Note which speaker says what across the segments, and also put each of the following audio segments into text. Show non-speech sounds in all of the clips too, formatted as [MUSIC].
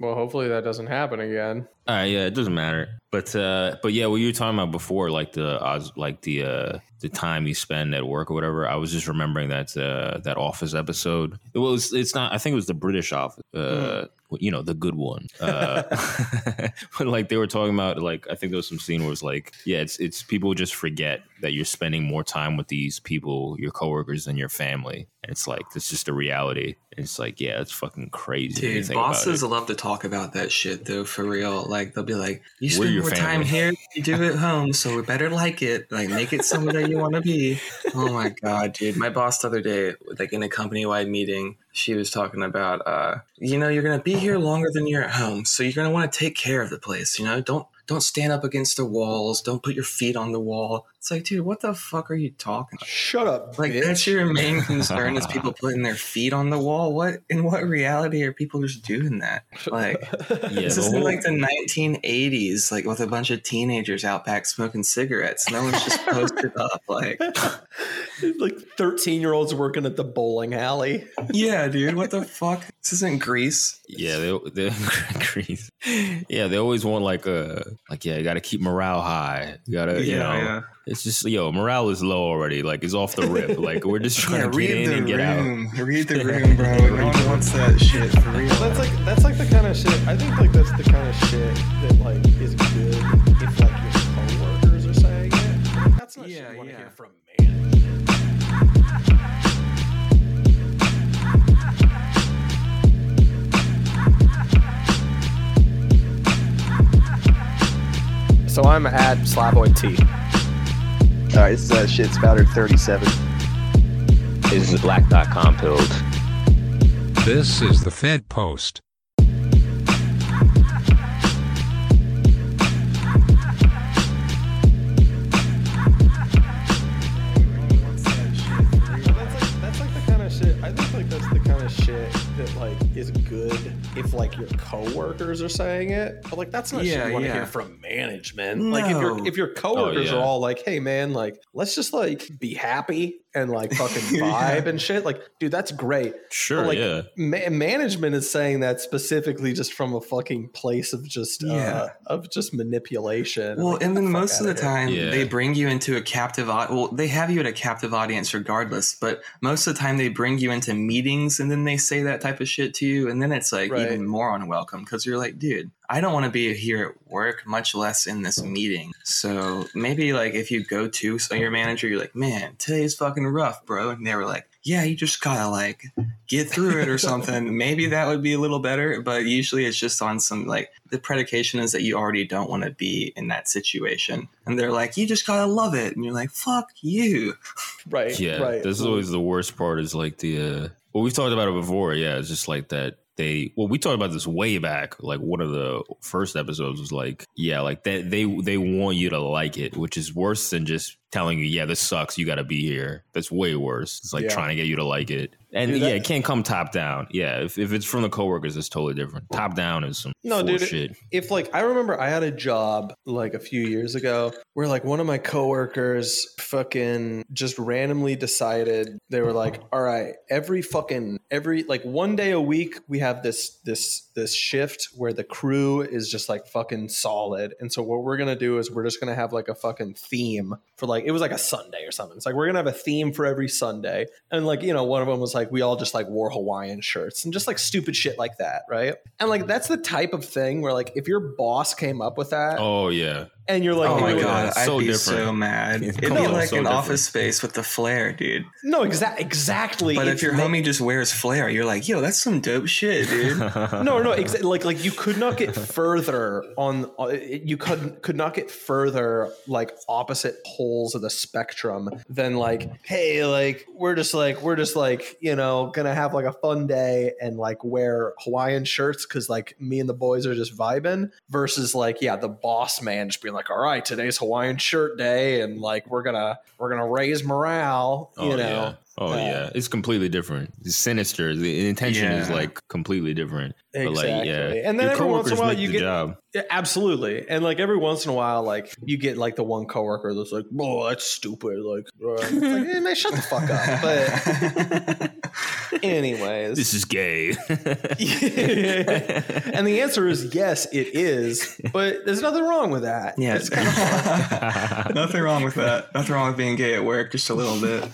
Speaker 1: Well, hopefully that doesn't happen again.
Speaker 2: Right, yeah, it doesn't matter. But uh but yeah, what you were talking about before, like the like the uh the time you spend at work or whatever, I was just remembering that uh that office episode. It was it's not I think it was the British office uh you know, the good one. Uh [LAUGHS] [LAUGHS] but like they were talking about like I think there was some scene where it's like, yeah, it's it's people just forget that you're spending more time with these people, your coworkers than your family. And it's like it's just a reality. And it's like, yeah, it's fucking crazy.
Speaker 3: Dude, bosses love to talk about that shit though, for real. Like they'll be like, "You
Speaker 2: We're
Speaker 3: spend more time here, you do at [LAUGHS] home, so we better like it. Like make it somewhere that you want to be." Oh my god, dude! My boss the other day, like in a company wide meeting, she was talking about, uh, you know, you're gonna be here longer than you're at home, so you're gonna want to take care of the place. You know, don't don't stand up against the walls. Don't put your feet on the wall. It's like, dude, what the fuck are you talking? about?
Speaker 1: Shut up,
Speaker 3: Like
Speaker 1: bitch.
Speaker 3: that's your main [LAUGHS] concern is people putting their feet on the wall. What in what reality are people just doing that? Like [LAUGHS]
Speaker 2: Yeah,
Speaker 3: this is in
Speaker 2: whole-
Speaker 3: like the 1980s, like with a bunch of teenagers out back smoking cigarettes. No one's just [LAUGHS] posted up. Like,
Speaker 1: like 13 year olds working at the bowling alley.
Speaker 3: yeah, dude, what the fuck? This isn't Greece.
Speaker 2: Yeah, they they Greece. Yeah, they always want like a like yeah, you got to keep morale high. You got to you know. It's just yo, morale is low already. Like it's off the rip. like we're just [LAUGHS] trying
Speaker 3: Yeah,
Speaker 2: to get
Speaker 3: read
Speaker 2: in
Speaker 3: the
Speaker 2: and get out.
Speaker 3: room. Read the [LAUGHS] room, bro. No one wants that shit for real.
Speaker 1: That's like that's like the kind of shit. I think like that's the kind of shit that like is good if like your coworkers are saying it. Like, that's not
Speaker 3: Yeah,
Speaker 1: shit you want to
Speaker 3: yeah.
Speaker 1: hear from management. So I'm at Slavoid T.
Speaker 4: All right, this is uh, shit spouter 37.
Speaker 5: This is black.com build.
Speaker 6: This is the Fed Post.
Speaker 1: That's like that's like the kind of shit. I think like that's the kind of shit that like is good if like your coworkers are saying it. But like that's not
Speaker 3: Yeah,
Speaker 1: shit you want to
Speaker 3: yeah.
Speaker 1: hear from management. Like if your if your oh, coworkers
Speaker 2: yeah.
Speaker 1: are all like, "Hey man, like let's just like be happy and like fucking [LAUGHS]
Speaker 3: Yeah.
Speaker 1: vibe and shit." Like, dude, that's great.
Speaker 2: Sure,
Speaker 1: But, like,
Speaker 2: yeah.
Speaker 1: Ma- management is saying that specifically just from a fucking place of just uh,
Speaker 3: Yeah.
Speaker 1: of just manipulation.
Speaker 3: Well,
Speaker 1: Like,
Speaker 3: and then
Speaker 1: fuck
Speaker 3: most of the
Speaker 1: here.
Speaker 3: time,
Speaker 2: Yeah.
Speaker 3: they bring you into a captive. au- Well, they have you at a captive audience regardless, but most of the time they bring you into meetings and then they say that type of shit to you, and then it's like
Speaker 1: Right.
Speaker 3: even more unwelcome because you're like, dude, I don't want to be here at work, much less in this meeting. So maybe like if you go to so your manager, you're like, man, today's fucking rough, bro, and they were like, yeah, you just gotta like get through it or [LAUGHS] something. maybe that would be a little better, but usually it's just on some like the predication is that you already don't want to be in that situation. And they're like, you just gotta love it. And you're like, fuck you. [LAUGHS]
Speaker 1: right,
Speaker 2: Yeah,
Speaker 1: right.
Speaker 2: this is always the worst part. Is like the uh, well, we've talked about it before. Yeah, it's just like that. They well, we talked about this way back. Like one of the first episodes was like, yeah, like that. They they want you to like it, which is worse than just telling you, yeah, this sucks. You got to be here. That's way worse. It's like
Speaker 1: Yeah.
Speaker 2: trying to get you to like it. And
Speaker 1: Dude,
Speaker 2: yeah,
Speaker 1: that-
Speaker 2: it can't come top down. Yeah, if, if it's from the coworkers, it's totally different. Top down is some
Speaker 1: No, dude,
Speaker 2: shit.
Speaker 1: if like I remember I had a job like a few years ago where like one of my coworkers fucking just randomly decided they were like, all right, every fucking every like one day a week we have this this this shift where the crew is just like fucking solid. And so what we're gonna do is we're just gonna have like a fucking theme for like it was like a Sunday or something. It's like we're gonna have a theme for every Sunday. And like, you know, one of them was like we all just like wore Hawaiian shirts and just like stupid shit like that, right? And like that's the type of thing where like if your boss came up with that
Speaker 2: Oh yeah,
Speaker 1: and you're like,
Speaker 3: oh my god,
Speaker 2: it's
Speaker 3: I'd
Speaker 2: so
Speaker 3: be
Speaker 2: different.
Speaker 3: so mad. It'd
Speaker 2: so
Speaker 3: be like an
Speaker 2: different.
Speaker 3: office space with the flare, dude.
Speaker 1: no, exa- exactly.
Speaker 3: But if your
Speaker 1: ma-
Speaker 3: homie just wears flare, you're like, yo, that's some dope shit, dude. [LAUGHS]
Speaker 1: no, no, exa- like like you could not get further on. uh, You could could not get further like opposite poles of the spectrum than like, hey, like we're just like we're just like you know gonna have like a fun day and like wear Hawaiian shirts because like me and the boys are just vibing. Versus like yeah, the boss man just being like, all right, today's Hawaiian shirt day and like we're gonna we're gonna raise morale. You
Speaker 2: Oh,
Speaker 1: know.
Speaker 2: yeah. Oh
Speaker 1: Uh,
Speaker 2: yeah, it's completely different. It's sinister. The intention is like completely different. But like,
Speaker 1: Exactly.
Speaker 2: yeah,
Speaker 1: And then
Speaker 2: Your
Speaker 1: every once in a while you
Speaker 2: the
Speaker 1: get-
Speaker 2: job.
Speaker 1: Yeah, absolutely. And like every once in a while, like you get like the one coworker that's like, "Oh, that's stupid." Like, it's like [LAUGHS] eh, man, shut the fuck up. But [LAUGHS] anyways,
Speaker 2: This is gay. [LAUGHS]
Speaker 1: and the answer is yes, it is. But there's nothing wrong with that.
Speaker 3: Yeah,
Speaker 1: It's kind of
Speaker 3: nothing wrong with that. Nothing wrong with being gay at work, just a little bit.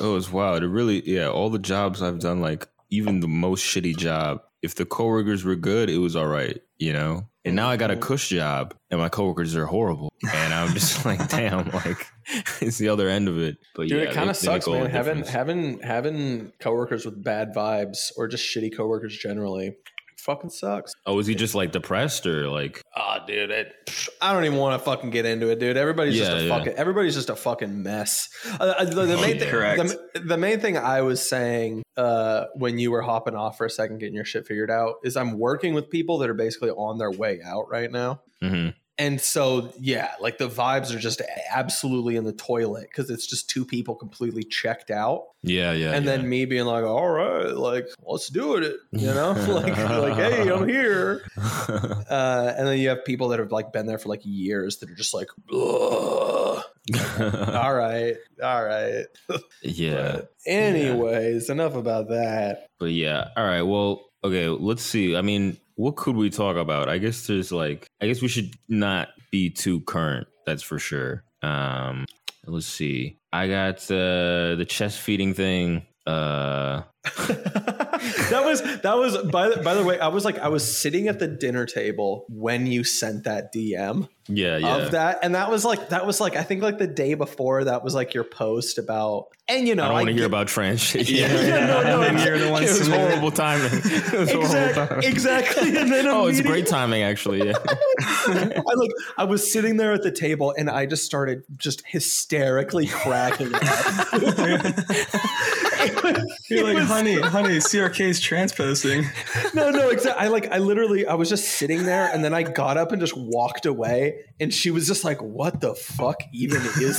Speaker 2: Oh, it's wild. It really, yeah. All the jobs I've done, like even the most shitty job, if the coworkers were good, it was all right, you know. And now I got a mm-hmm. cush job, and my coworkers are horrible, and I'm just [LAUGHS] like, damn, like [LAUGHS] it's the other end of it. But
Speaker 1: Dude,
Speaker 2: yeah,
Speaker 1: it kind of sucks, man. Having
Speaker 2: difference.
Speaker 1: having having coworkers with bad vibes or just shitty coworkers generally fucking sucks.
Speaker 2: Oh, is he just like depressed or like?
Speaker 1: Oh, dude, it, I don't even want to fucking get into it, dude. Everybody's just a
Speaker 2: yeah.
Speaker 1: fucking everybody's just a fucking mess. Uh, uh, the, the main thing, the, the main thing I was saying uh, when you were hopping off for a second, getting your shit figured out, is I'm working with people that are basically on their way out right now.
Speaker 2: Mhm.
Speaker 1: And so, yeah, like the vibes are just absolutely in the toilet because it's just two people completely checked out
Speaker 2: Yeah, yeah.
Speaker 1: and
Speaker 2: yeah.
Speaker 1: then me being like, "All right, like let's do it," you [LAUGHS] know, [LAUGHS] like like hey, I'm here. [LAUGHS] Uh, and then you have people that have like been there for like years that are just like, "All right, all right."
Speaker 2: yeah.
Speaker 1: But anyways, enough about that.
Speaker 2: But yeah, all right. Well, okay, let's see. I mean, what could we talk about? I guess there's like I guess we should not be too current, that's for sure. Um let's see. I got uh the chest feeding thing. Uh [LAUGHS]
Speaker 1: that was that was by the, by the way, I was like I was sitting at the dinner table when you sent that DM.
Speaker 2: yeah, yeah.
Speaker 1: of that and that was like that was like i think like the day before that was like your post about and you know
Speaker 2: I don't want to hear about trans [LAUGHS] shit.
Speaker 3: Yeah, [LAUGHS] yeah,
Speaker 1: no, no,
Speaker 3: and then you're the one
Speaker 2: it was horrible timing. It was horrible
Speaker 1: exactly,
Speaker 2: timing.
Speaker 1: exactly and then
Speaker 2: Oh, it's great timing actually. Yeah.
Speaker 1: I like I was sitting there at the table and I just started just hysterically cracking up. [LAUGHS]
Speaker 3: You're
Speaker 1: It
Speaker 3: like,
Speaker 1: was-
Speaker 3: honey, honey, CRK's transposing. [LAUGHS]
Speaker 1: no, no, exactly. I like I literally I was just sitting there and then I got up and just walked away and she was just like, "What the fuck even is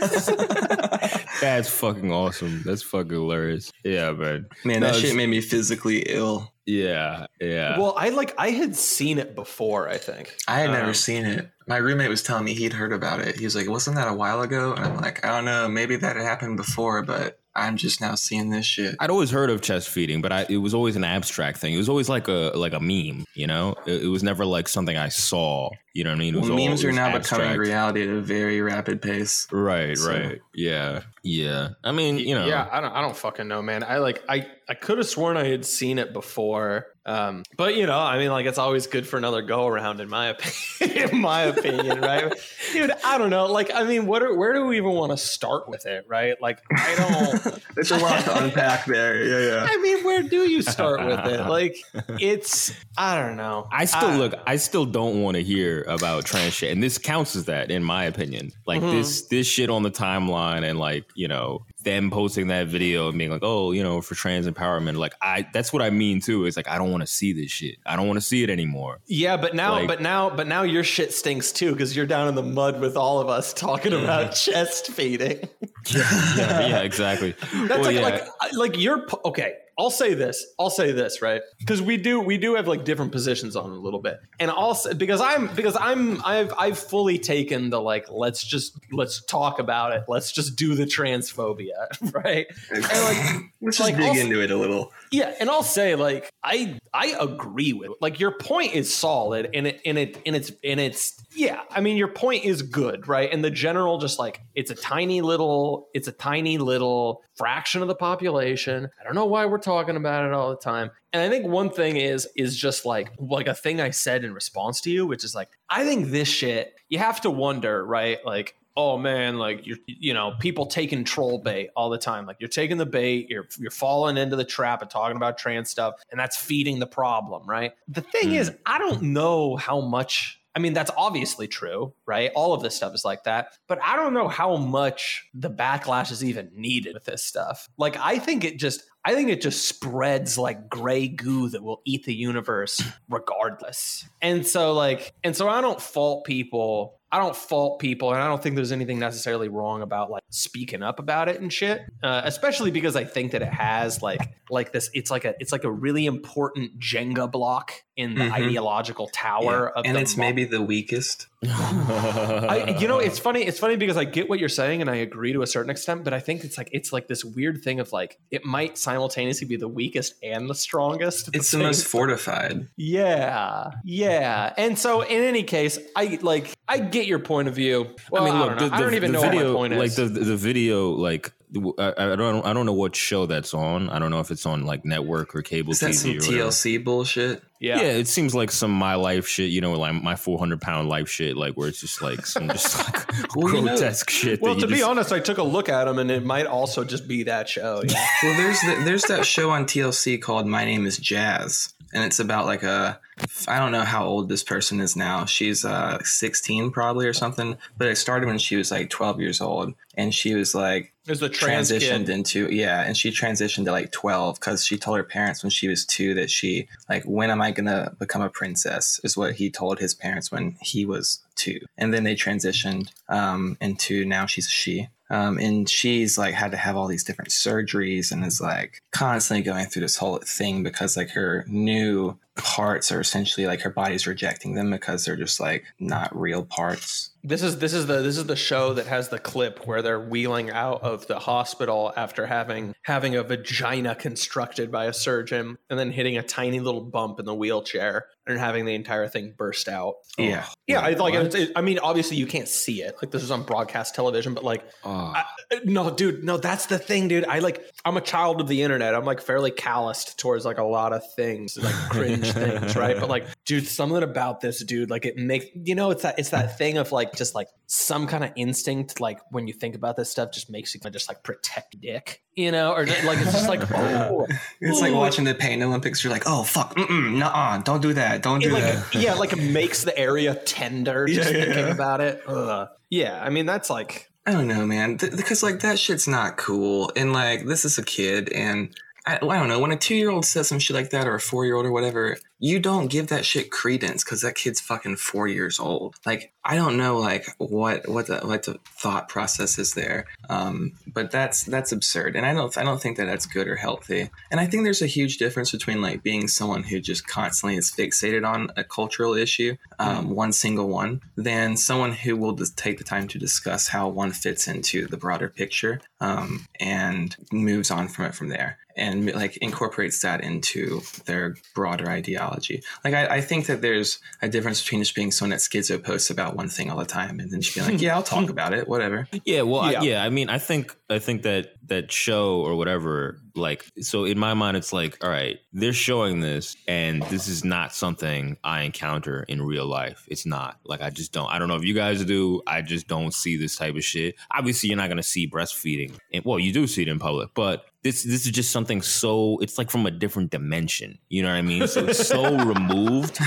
Speaker 1: this?" [LAUGHS]
Speaker 2: That's fucking awesome. That's fucking hilarious. Yeah, man.
Speaker 3: Man,
Speaker 2: No,
Speaker 3: that
Speaker 2: it's-
Speaker 3: shit made me physically ill.
Speaker 2: Yeah, yeah.
Speaker 1: well, I like I had seen it before. I think.
Speaker 3: I had
Speaker 1: Um,
Speaker 3: never seen it. My roommate was telling me he'd heard about it. He was like, "Wasn't that a while ago?" And I'm like, "I don't know. Maybe that had happened before, but I'm just now seeing this shit."
Speaker 2: I'd always heard of chest feeding, but I, it was always an abstract thing. It was always like a like a meme, you know. It, it was never like something I saw. You know what I mean? It was
Speaker 3: Well, memes
Speaker 2: it
Speaker 3: are now
Speaker 2: abstract.
Speaker 3: becoming reality at a very rapid pace.
Speaker 2: Right,
Speaker 3: So-
Speaker 2: right. Yeah, yeah. I mean, you know,
Speaker 1: Yeah, I don't. I don't fucking know, man. I like. I. I could have sworn I had seen it before. Um, but you know, I mean, like it's always good for another go around, in my [LAUGHS] opinion. in my opinion, right, dude? I don't know. Like, I mean, what? Are, where do we even want to start with it, right? Like, I don't. [LAUGHS]
Speaker 3: it's a lot to [LAUGHS] unpack there. Yeah, yeah.
Speaker 1: I mean, where do you start with it? Like, it's. I don't know.
Speaker 2: I still
Speaker 1: I-
Speaker 2: look. I still don't want to hear about trans shit, and this counts as that, in my opinion. Like
Speaker 1: Mhm.
Speaker 2: this, this shit on the timeline, and like you know them posting that video and being like, oh, you know, for trans empowerment. Like I, that's what I mean too. It's like I don't want to see this shit. I don't want to see it anymore.
Speaker 1: Yeah, but now,
Speaker 2: Like-
Speaker 1: but now, but now your shit stinks too because you're down in the mud with all of us talking mm-hmm. about chest feeding. [LAUGHS]
Speaker 2: yeah, yeah, [LAUGHS] exactly.
Speaker 1: That's
Speaker 2: Well,
Speaker 1: like,
Speaker 2: yeah.
Speaker 1: like, like you're okay. I'll say this. I'll say this, right? Because we do, we do have like different positions on it a little bit, and also because I'm, because I'm, I've, I've fully taken the like, let's just, let's talk about it. Let's just do the transphobia, [LAUGHS] right? And like, [LAUGHS]
Speaker 3: Let's just
Speaker 1: like,
Speaker 3: dig
Speaker 1: also-
Speaker 3: into it a little.
Speaker 1: yeah, and I'll say like I I agree with like your point is solid and it and it and it's and it's yeah, I mean your point is good, right? And the general just like it's a tiny little it's a tiny little fraction of the population. I don't know why we're talking about it all the time. And I think one thing is is just like like a thing I said in response to you, which is like I think this shit you have to wonder, right? Like oh man, like you're you know, people taking troll bait all the time. Like you're taking the bait, you're you're falling into the trap of talking about trans stuff, and that's feeding the problem, right? The thing is, mm. I don't know how much I mean, that's obviously true, right? All of this stuff is like that. But I don't know how much the backlash is even needed with this stuff. Like, I think it just, I think it just spreads like gray goo that will eat the universe [CLEARS THROAT] regardless. And so like and so I don't fault people I don't fault people, and I don't think there's anything necessarily wrong about like speaking up about it and shit. Uh, especially because I think that it has like like this. It's like a it's like a really important Jenga block in the
Speaker 3: Mhm.
Speaker 1: ideological tower
Speaker 3: Yeah.
Speaker 1: of
Speaker 3: and it's
Speaker 1: mo-
Speaker 3: maybe the weakest. [LAUGHS]
Speaker 1: I, you know, it's [LAUGHS] funny. It's funny because I get what you're saying, and I agree to a certain extent. But I think it's like it's like this weird thing of like it might simultaneously be the weakest and the strongest.
Speaker 3: It's the
Speaker 1: same
Speaker 3: most fortified.
Speaker 1: Yeah, yeah. And so, in any case, I like I get your point of view. Well, I, don't, know. I don't even know
Speaker 2: video,
Speaker 1: what my point is.
Speaker 2: like the the video, like I, I don't I don't know what show that's on. I don't know if it's on like network or cable
Speaker 3: Is that some
Speaker 2: TV or whatever.
Speaker 3: TLC bullshit?
Speaker 1: yeah.
Speaker 2: Yeah. it seems like some my life shit, you know, like my four hundred pound life shit, like where it's just like some just [LAUGHS] like
Speaker 3: Well,
Speaker 2: grotesque shit.
Speaker 1: Well,
Speaker 2: that
Speaker 1: to
Speaker 2: you
Speaker 1: be
Speaker 2: just-
Speaker 1: honest, I took a look at them, and it might also just be that show. Yeah. [LAUGHS]
Speaker 3: Well, there's the, there's that show on TLC called My Name Is Jazz, and it's about like a I don't know how old this person is now. She's uh 16 probably or something, but it started when she was like 12 years old, and she was like
Speaker 1: There's a trans
Speaker 3: transitioned
Speaker 1: kid.
Speaker 3: into yeah, and she transitioned to like 12 because she told her parents when she was two that she like when am I gonna become a princess is what he told his parents when he was two, and then they transitioned um into now she's a she. Um, and she's like had to have all these different surgeries and is like constantly going through this whole thing because like her new parts are essentially like her body's rejecting them because they're just like not real parts.
Speaker 1: This is this is the this is the show that has the clip where they're wheeling out of the hospital after having having a vagina constructed by a surgeon and then hitting a tiny little bump in the wheelchair and having the entire thing burst out.
Speaker 3: Yeah. Oh.
Speaker 1: Yeah, I like it's, it, I mean, obviously you can't see it. Like this is on broadcast television, but like,
Speaker 2: Oh.
Speaker 1: I, no, dude, no, that's the thing, dude. I like, I'm a child of the internet. I'm like fairly calloused towards like a lot of things, like [LAUGHS] cringe things, right? But like, dude, something about this, dude, like it makes you know, it's that it's that thing of like just like some kind of instinct, like when you think about this stuff, just makes you just like protect dick, you know, or like it's just like, [LAUGHS] oh,
Speaker 3: It's like watching the Pain Olympics. You're like, oh fuck, mm nah, don't do that, don't do
Speaker 1: it like
Speaker 3: that.
Speaker 1: yeah, like it makes the area tender just
Speaker 3: yeah,
Speaker 1: thinking
Speaker 3: yeah.
Speaker 1: about it. Ugh. Yeah, I mean that's like
Speaker 3: I don't know, man, Th- because like that shit's not cool. And like this is a kid, and I, I don't know when a two year old says some shit like that, or a four year old or whatever, you don't give that shit credence because that kid's fucking four years old. Like I don't know, like what what the what the thought process is there. Um, but that's that's absurd, and I don't I don't think that that's good or healthy. And I think there's a huge difference between like being someone who just constantly is fixated on a cultural issue, um, one single one, than someone who will just take the time to discuss how one fits into the broader picture um, and moves on from it from there and like incorporates that into their broader ideology. Like I, I think that there's a difference between just being someone that schizo posts about one thing all the time and then just being like, hmm. yeah, I'll talk about it, whatever.
Speaker 2: Yeah, well,
Speaker 1: Yeah.
Speaker 2: I, yeah. I mean, I think I think that that show or whatever, like, so in my mind, it's like, all right, they're showing this, and this is not something I encounter in real life. It's not like I just don't. I don't know if you guys do. I just don't see this type of shit. Obviously, you're not gonna see breastfeeding, and well, you do see it in public, but this this is just something so. It's like from a different dimension. You know what I mean? So it's so [LAUGHS] removed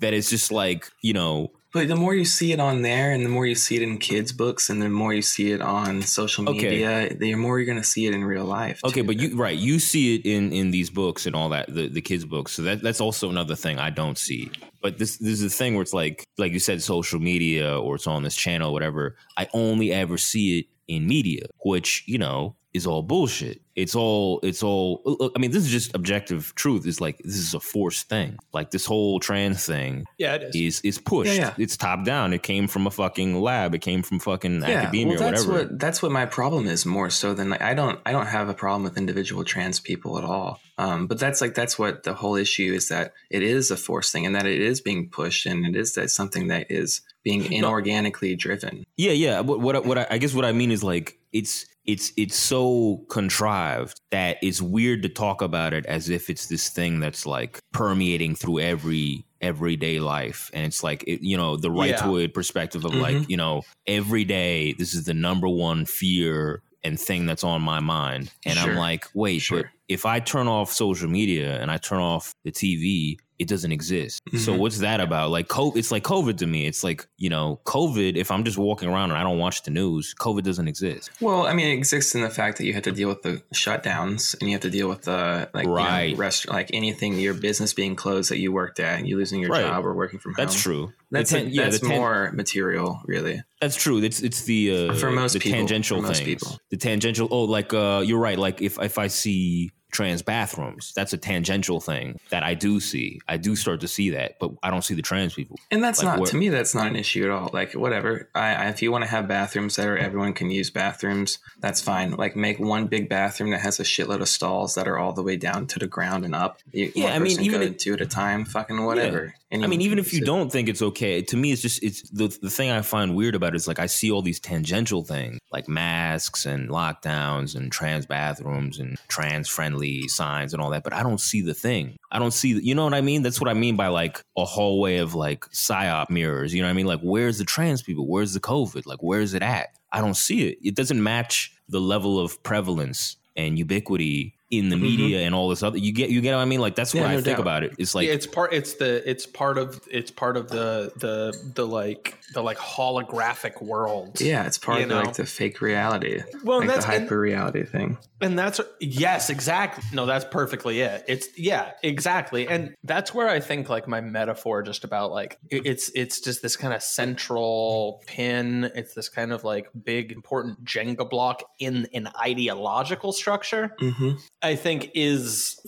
Speaker 2: that it's just like you know.
Speaker 3: But the more you see it on there, and the more you see it in kids' books, and the more you see it on social
Speaker 2: Okay.
Speaker 3: media, the more you're going to see it in real life.
Speaker 2: Okay, but you right, you see it in in these books and all that, the the kids' books. So that that's also another thing I don't see. But this this is the thing where it's like like you said, social media or it's on this channel, whatever. I only ever see it in media, which you know is all bullshit. It's all it's all. look, I mean, this is just objective truth. It's like this is a forced thing. Like this whole trans thing
Speaker 1: yeah, it is.
Speaker 2: is is pushed.
Speaker 3: Yeah, yeah.
Speaker 2: It's top down. It came from a fucking lab. It came from fucking academia
Speaker 3: well,
Speaker 2: or
Speaker 3: that's
Speaker 2: whatever.
Speaker 3: what that's what my problem is more so than like I don't I don't have a problem with individual trans people at all. Um, but that's like that's what the whole issue is that it is a forced thing and that it is being pushed and it is that something that is being inorganically driven.
Speaker 2: Yeah, yeah. What what, what I, I guess what I mean is like it's it's it's so contrived that it's weird to talk about it as if it's this thing that's like permeating through every everyday life and it's like it, you know the
Speaker 1: Yeah.
Speaker 2: rightoid perspective of
Speaker 3: Mhm.
Speaker 2: like you know every day this is the number one fear and thing that's on my mind and i'm like wait
Speaker 3: Sure.
Speaker 2: but if i turn off social media and i turn off the tv it doesn't exist. So
Speaker 3: Mhm.
Speaker 2: what's that about? Like COVID, it's like COVID to me. It's like you know, COVID. If I'm just walking around and I don't watch the news, COVID doesn't exist.
Speaker 3: Well, I mean, it exists in the fact that you have to deal with the shutdowns and you have to deal with the like
Speaker 2: Right.
Speaker 3: you know, rest, like anything your business being closed that you worked at and you losing your
Speaker 2: Right.
Speaker 3: job or working from
Speaker 2: That's
Speaker 3: home.
Speaker 2: true.
Speaker 3: That's
Speaker 2: The tan-
Speaker 3: a- that's
Speaker 2: the tan-
Speaker 3: more material, really.
Speaker 2: That's true. It's it's the uh,
Speaker 3: For most
Speaker 2: the
Speaker 3: people.
Speaker 2: tangential
Speaker 3: For most
Speaker 2: things.
Speaker 3: people.
Speaker 2: The tangential. Oh, like uh, you're right. Like if if I see trans bathrooms, that's a tangential thing that I do see. I do start to see that, but I don't see the trans people.
Speaker 3: And that's
Speaker 2: Like
Speaker 3: not
Speaker 2: what-
Speaker 3: to me. That's not an issue at all. Like whatever. I, I if you want to have bathrooms that are everyone can use bathrooms, that's fine. Like make one big bathroom that has a shitload of stalls that are all the way down to the ground and up. You,
Speaker 2: Yeah, I mean, even
Speaker 3: go
Speaker 2: if-
Speaker 3: two at a time. Fucking whatever.
Speaker 2: I mean, even if you don't think it's okay, to me, it's just it's the the thing I find weird about it is like I see all these tangential things like masks and lockdowns and trans bathrooms and trans friendly signs and all that, but I don't see the thing. I don't see, you know what I mean? That's what I mean by like a hallway of like psyop mirrors. You know what I mean? Like, where's the trans people? Where's the COVID? Like, where's it at? I don't see it. It doesn't match the level of prevalence and ubiquity in the media and all this other. You get, you get what I mean? Like, that's what
Speaker 3: Yeah,
Speaker 2: I
Speaker 3: no
Speaker 2: think
Speaker 3: doubt.
Speaker 2: about it. It's like,
Speaker 1: yeah, it's part. It's the. It's part of. It's part of the the the like the like holographic world.
Speaker 3: Yeah, it's part of the,
Speaker 1: know?
Speaker 3: like the fake reality.
Speaker 1: Well,
Speaker 3: like
Speaker 1: that's
Speaker 3: the hyper reality thing.
Speaker 1: And that's yes, exactly. No, that's perfectly it. It's yeah, exactly. And that's where I think like my metaphor just about like it- it's it's just this kind of central pin. It's this kind of like big important Jenga block in an ideological structure.
Speaker 3: Mm-hmm.
Speaker 1: I think is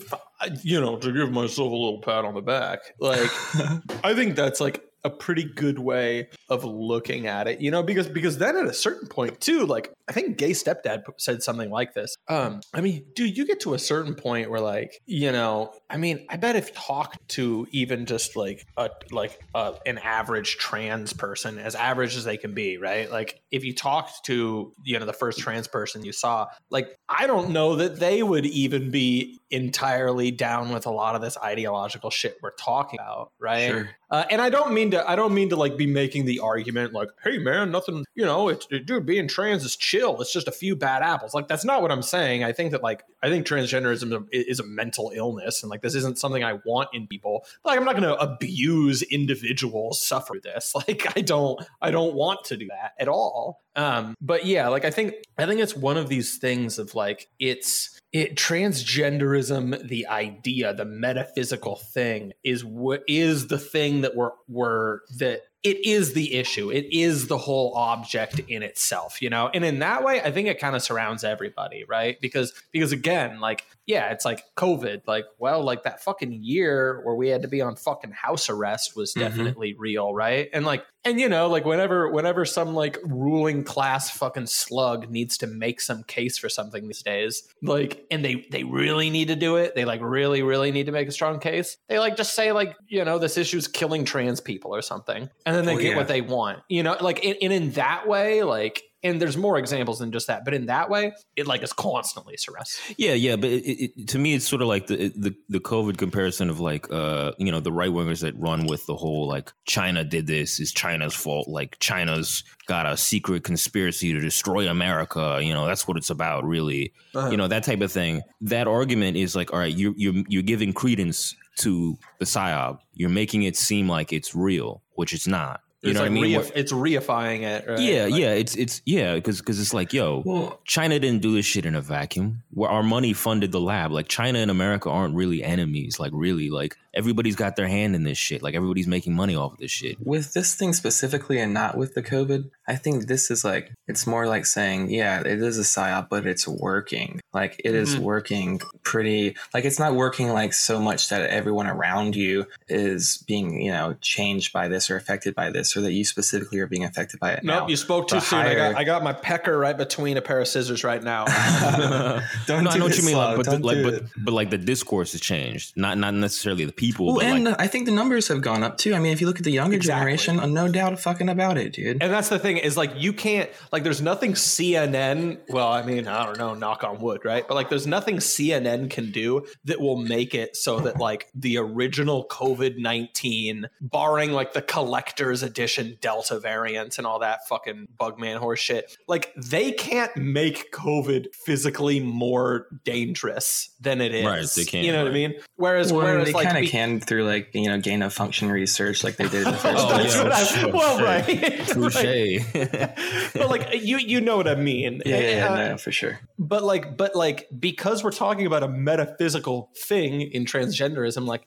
Speaker 1: you know to give myself a little pat on the back. Like [LAUGHS] I think that's like a pretty good way of looking at it, you know, because because then at a certain point too, like I think gay stepdad said something like this. Um, I mean, dude, you get to a certain point where like, you know, I mean, I bet if you talk to even just like a like uh, an average trans person, as average as they can be, right? Like if you talked to you know the first trans person you saw, like I don't know that they would even be entirely down with a lot of this ideological shit we're talking about, right?
Speaker 3: Sure.
Speaker 1: Uh, and I don't mean to. I don't mean to like be making the argument like, "Hey, man, nothing. You know, it's dude being trans is chill. It's just a few bad apples." Like that's not what I'm saying. I think that like I think transgenderism is a mental illness, and like this isn't something I want in people. Like I'm not going to abuse individuals suffer this. [LAUGHS] Like I don't. I don't want to do that at all. Um, but yeah, like I think I think it's one of these things of like it's it transgenderism the idea the metaphysical thing is what is the thing that we're we're that it is the issue. It is the whole object in itself you know? And in that way i think it kind of surrounds everybody right? Because because again like yeah it's like covid like well like that fucking year where we had to be on fucking house arrest was
Speaker 3: Mhm.
Speaker 1: definitely real right? And like and you know like whenever whenever some like ruling class fucking slug needs to make some case for something these days like and they they really need to do it they like really really need to make a strong case they like just say like you know this issue's killing trans people or something and then they
Speaker 3: Well,
Speaker 1: get
Speaker 3: yeah.
Speaker 1: what they want you know like and, and in that way like and there's more examples than just that but in that way it like is constantly surrounded
Speaker 2: Yeah, yeah, but it, it, it- to me, it's sort of like the the the COVID comparison of like uh you know the right wingers that run with the whole like China did this is China's fault, like China's got a secret conspiracy to destroy America. You know that's what it's about, really.
Speaker 1: Uh-huh.
Speaker 2: You know that type of thing. That argument is like, all right, you you you're giving credence to the psyop. You're making it seem like it's real, which it's not. You
Speaker 1: it's
Speaker 2: know
Speaker 1: like
Speaker 2: what I mean?
Speaker 1: reif- it's reifying it right?
Speaker 2: yeah,
Speaker 1: Like-
Speaker 2: yeah, it's it's yeah, because because it's like, yo,
Speaker 3: Well,
Speaker 2: China didn't do this shit in a vacuum. Where our money funded the lab. Like China and America aren't really enemies. Like really, like everybody's got their hand in this shit. Like everybody's making money off of this shit.
Speaker 3: with this thing specifically and not with the COVID, I think this is like it's more like saying, yeah, it is a psyop, but it's working. Like it is
Speaker 1: Mhm.
Speaker 3: working pretty like it's not working like so much that everyone around you is being, you know, changed by this or affected by this, or that you specifically are being affected by it.
Speaker 1: Nope,
Speaker 3: now.
Speaker 1: you spoke too
Speaker 3: the
Speaker 1: soon. I got I got my pecker right between a pair of scissors right now. [LAUGHS]
Speaker 3: Don't [LAUGHS]
Speaker 2: no, I
Speaker 3: do
Speaker 2: know what you mean. Like, but the,
Speaker 3: Don't
Speaker 2: like,
Speaker 3: do
Speaker 2: but
Speaker 3: it.
Speaker 2: but like the discourse has changed. Not not necessarily the people,
Speaker 3: Well, and
Speaker 2: like
Speaker 3: I think the numbers have gone up too. I mean, if you look at the younger
Speaker 1: Exactly.
Speaker 3: generation, no doubt fucking about it, dude.
Speaker 1: And that's the thing is like you can't like there's nothing CNN. Well, I mean I don't know, knock on wood, right? But like there's nothing CNN can do that will make it so that like the original COVID nineteen, barring like the collector's edition Delta variant and all that fucking bugman horse shit, like they can't make COVID physically more dangerous than it is.
Speaker 2: Right, they can't,
Speaker 1: You know what I mean? Whereas
Speaker 3: Well,
Speaker 1: whereas
Speaker 3: they
Speaker 1: like
Speaker 3: kind of can through like you know gain of function research, like they did in the [LAUGHS] first
Speaker 2: Oh,
Speaker 3: place.
Speaker 2: Yeah,
Speaker 1: I-
Speaker 2: sure,
Speaker 1: well,
Speaker 2: sure.
Speaker 1: right. [LAUGHS]
Speaker 2: Touche. [LAUGHS]
Speaker 1: but like you you know what I mean.
Speaker 3: Yeah, yeah, yeah,
Speaker 1: Uh,
Speaker 3: no, for sure.
Speaker 1: but like but like because we're talking about a metaphysical thing in transgenderism like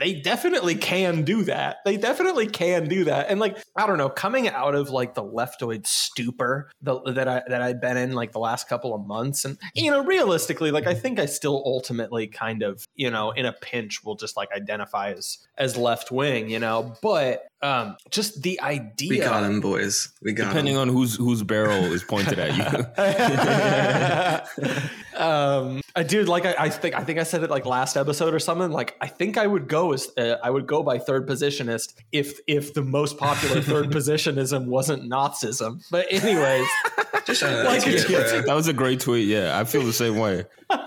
Speaker 1: they definitely can do that they definitely can do that and like i don't know coming out of like the leftoid stupor the, that i that i've been in like the last couple of months and you know realistically like i think i still ultimately kind of you know in a pinch will just like identify as as left wing you know but um just the idea
Speaker 3: We got him, boys. We got
Speaker 2: Depending
Speaker 3: him.
Speaker 2: on whose whose barrel is pointed at you. [LAUGHS] [LAUGHS]
Speaker 1: um, I dude, like I, I think I think I said it like last episode or something. Like I think I would go as uh, I would go by third positionist if if the most popular third [LAUGHS] positionism wasn't Nazism. But anyways, [LAUGHS]
Speaker 3: Just trying [LAUGHS]
Speaker 1: Like,
Speaker 3: get,
Speaker 1: yeah.
Speaker 2: that was a great tweet. Yeah, I feel the same way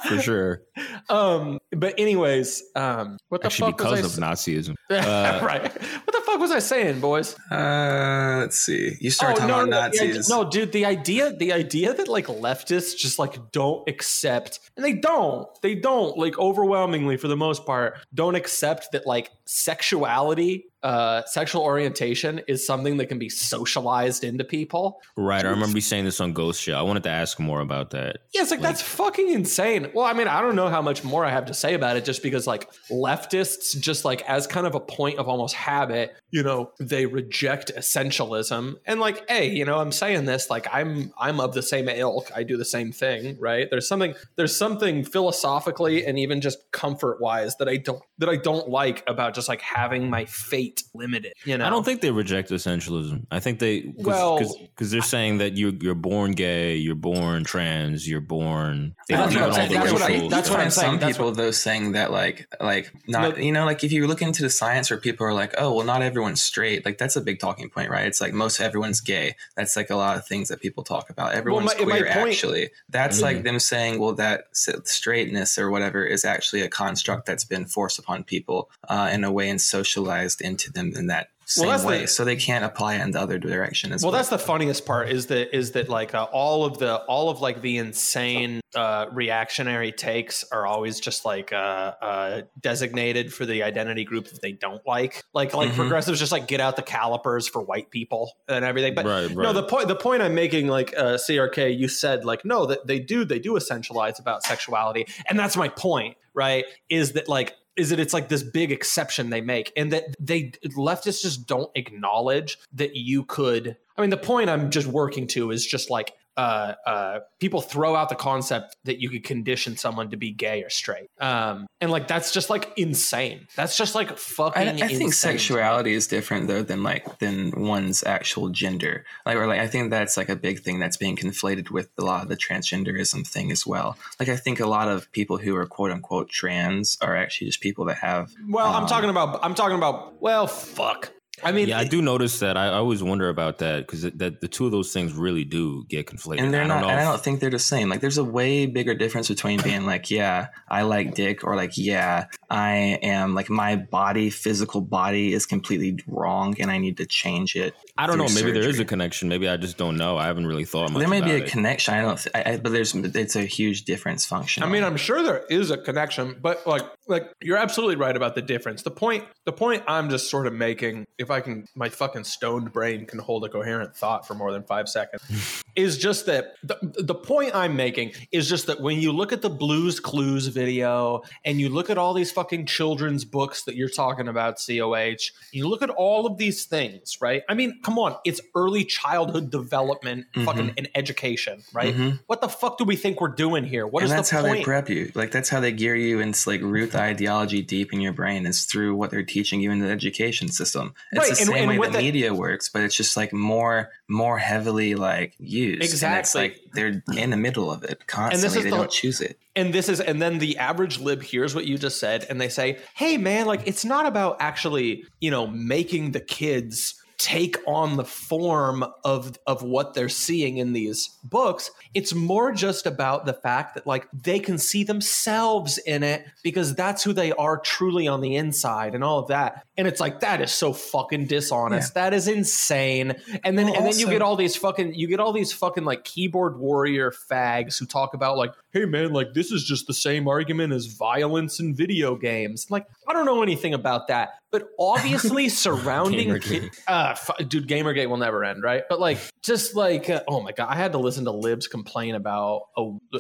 Speaker 2: for sure.
Speaker 1: um, but anyways, um, what the
Speaker 2: Actually,
Speaker 1: fuck was I
Speaker 2: because of
Speaker 1: sa-
Speaker 2: Nazism. Uh,
Speaker 1: right? What the fuck was I saying, boys?
Speaker 3: Uh, let's see. You started talking about
Speaker 1: Oh, no, the idea-
Speaker 3: Nazis.
Speaker 1: no, dude, the idea, the idea that like leftists just like don't accept, and they don't, they don't like overwhelmingly for the most part, don't accept that like sexuality, uh, sexual orientation is something that can be socialized into people.
Speaker 2: Right. I remember you saying this on Ghost Show. I wanted to ask more about that.
Speaker 1: Yeah, it's like, that's fucking insane. Well, I mean, I don't know how much more I have to say about it just because like leftists just like as kind of a point of almost habit, you know, they reject essentialism. And like, hey, you know, I'm saying this like I'm I'm of the same ilk. I do the same thing, right? There's something there's something philosophically and even just comfort-wise that I don't that I don't like about just like having my fate limited, you know.
Speaker 2: I don't think they reject essentialism. I think they cause,
Speaker 1: Well-
Speaker 2: because they're saying that you're you're born gay, you're born trans, you're born. They
Speaker 1: That's
Speaker 2: don't
Speaker 1: what
Speaker 2: even
Speaker 1: I'm
Speaker 2: all
Speaker 1: saying.
Speaker 2: the
Speaker 1: That's what I- that's what. I'm saying.
Speaker 3: some
Speaker 1: That's
Speaker 3: people
Speaker 1: what-
Speaker 3: though saying that like like not
Speaker 1: No.
Speaker 3: you know like if you look into the science where people are like oh well not everyone's straight like that's a big talking point right it's like most everyone's gay that's like a lot of things that people talk about everyone's
Speaker 1: my- my
Speaker 3: queer
Speaker 1: point-
Speaker 3: actually that's
Speaker 2: Mhm.
Speaker 3: like them saying well that straightness or whatever is actually a construct that's been forced upon people uh, in a way and socialized into them in that same
Speaker 1: that's the-
Speaker 3: way. So they can't apply it in the other direction as
Speaker 1: well
Speaker 3: well,
Speaker 1: that's the funniest part is that is that like uh, all of the all of like the insane uh, reactionary takes are always just like uh, uh, designated for the identity group that they don't like. Like like
Speaker 3: Mhm.
Speaker 1: progressives just like get out the calipers for white people and everything. But
Speaker 2: Right,
Speaker 1: no the point the point i'm making like uh, crk you said like no that they do they do essentialize about sexuality. And that's my point right is that like is that it's like this big exception they make and that they leftists just don't acknowledge that you could i mean the point i'm just working to is just like uh, uh, people throw out the concept that you could condition someone to be gay or straight, um, and like that's just like insane. That's just like fucking.
Speaker 3: I, I think sexuality is different though than like than one's actual gender. Like or like I think that's like a big thing that's being conflated with a lot of the transgenderism thing as well. Like I think a lot of people who are quote unquote trans are actually just people that have
Speaker 1: Well, I'm
Speaker 3: um,
Speaker 1: talking about. I'm talking about. Well, fuck. I mean,
Speaker 2: Yeah, I do notice that. I, I always wonder about that because that the two of those things really do get conflated.
Speaker 3: and they're
Speaker 2: I don't
Speaker 3: not
Speaker 2: know
Speaker 3: and I don't think they're the same. Like there's a way bigger difference between being like, yeah, I like dick or like, yeah, I am like my body, physical body is completely wrong and I need to change it.
Speaker 2: I don't know.
Speaker 3: through
Speaker 2: Maybe there is a connection. Maybe I just don't know. I haven't really thought much.
Speaker 3: there may be a
Speaker 2: it.
Speaker 3: connection. I don't, th- I, I, but there's it's a huge difference function.
Speaker 1: I mean, I'm sure there is a connection, but like, like you're absolutely right about the difference. The point, the point I'm just sort of making, if I can, my fucking stoned brain can hold a coherent thought for more than five seconds, [LAUGHS] is just that the, the point I'm making is just that when you look at the Blues Clues video and you look at all these fucking children's books that you're talking about, COH, you look at all of these things, right? I mean, come on, it's early childhood development, fucking and education, right?
Speaker 3: Mhm.
Speaker 1: What the fuck do we think we're doing here? What is
Speaker 3: and that's
Speaker 1: the
Speaker 3: how
Speaker 1: point?
Speaker 3: they prep you. Like that's how they gear you and like root the ideology deep in your brain is through what they're teaching you in the education system. It's
Speaker 1: Right,
Speaker 3: the same
Speaker 1: and
Speaker 3: way
Speaker 1: with
Speaker 3: the
Speaker 1: that-
Speaker 3: media works, but it's just like more more heavily like used. And it's
Speaker 1: Exactly.
Speaker 3: like they're in the middle of it constantly.
Speaker 1: is
Speaker 3: they
Speaker 1: the-
Speaker 3: don't choose it.
Speaker 1: and this is and then the average lib hears what you just said and they say hey man like it's not about actually you know making the kids take on the form of of what they're seeing in these books. It's more just about the fact that like they can see themselves in it because that's who they are truly on the inside and all of that. And it's like that is so fucking dishonest. That is insane. And then
Speaker 3: Well,
Speaker 1: and then you get all these fucking you get all these fucking like keyboard warrior fags who talk about like hey man, like this is just the same argument as violence in video games. Like I don't know anything about that, but obviously [LAUGHS] surrounding,
Speaker 2: Gamergate.
Speaker 1: uh, f- dude, Gamergate will never end, right? But like, just like, uh, oh my god, I had to listen to libs complain about. Oh, uh,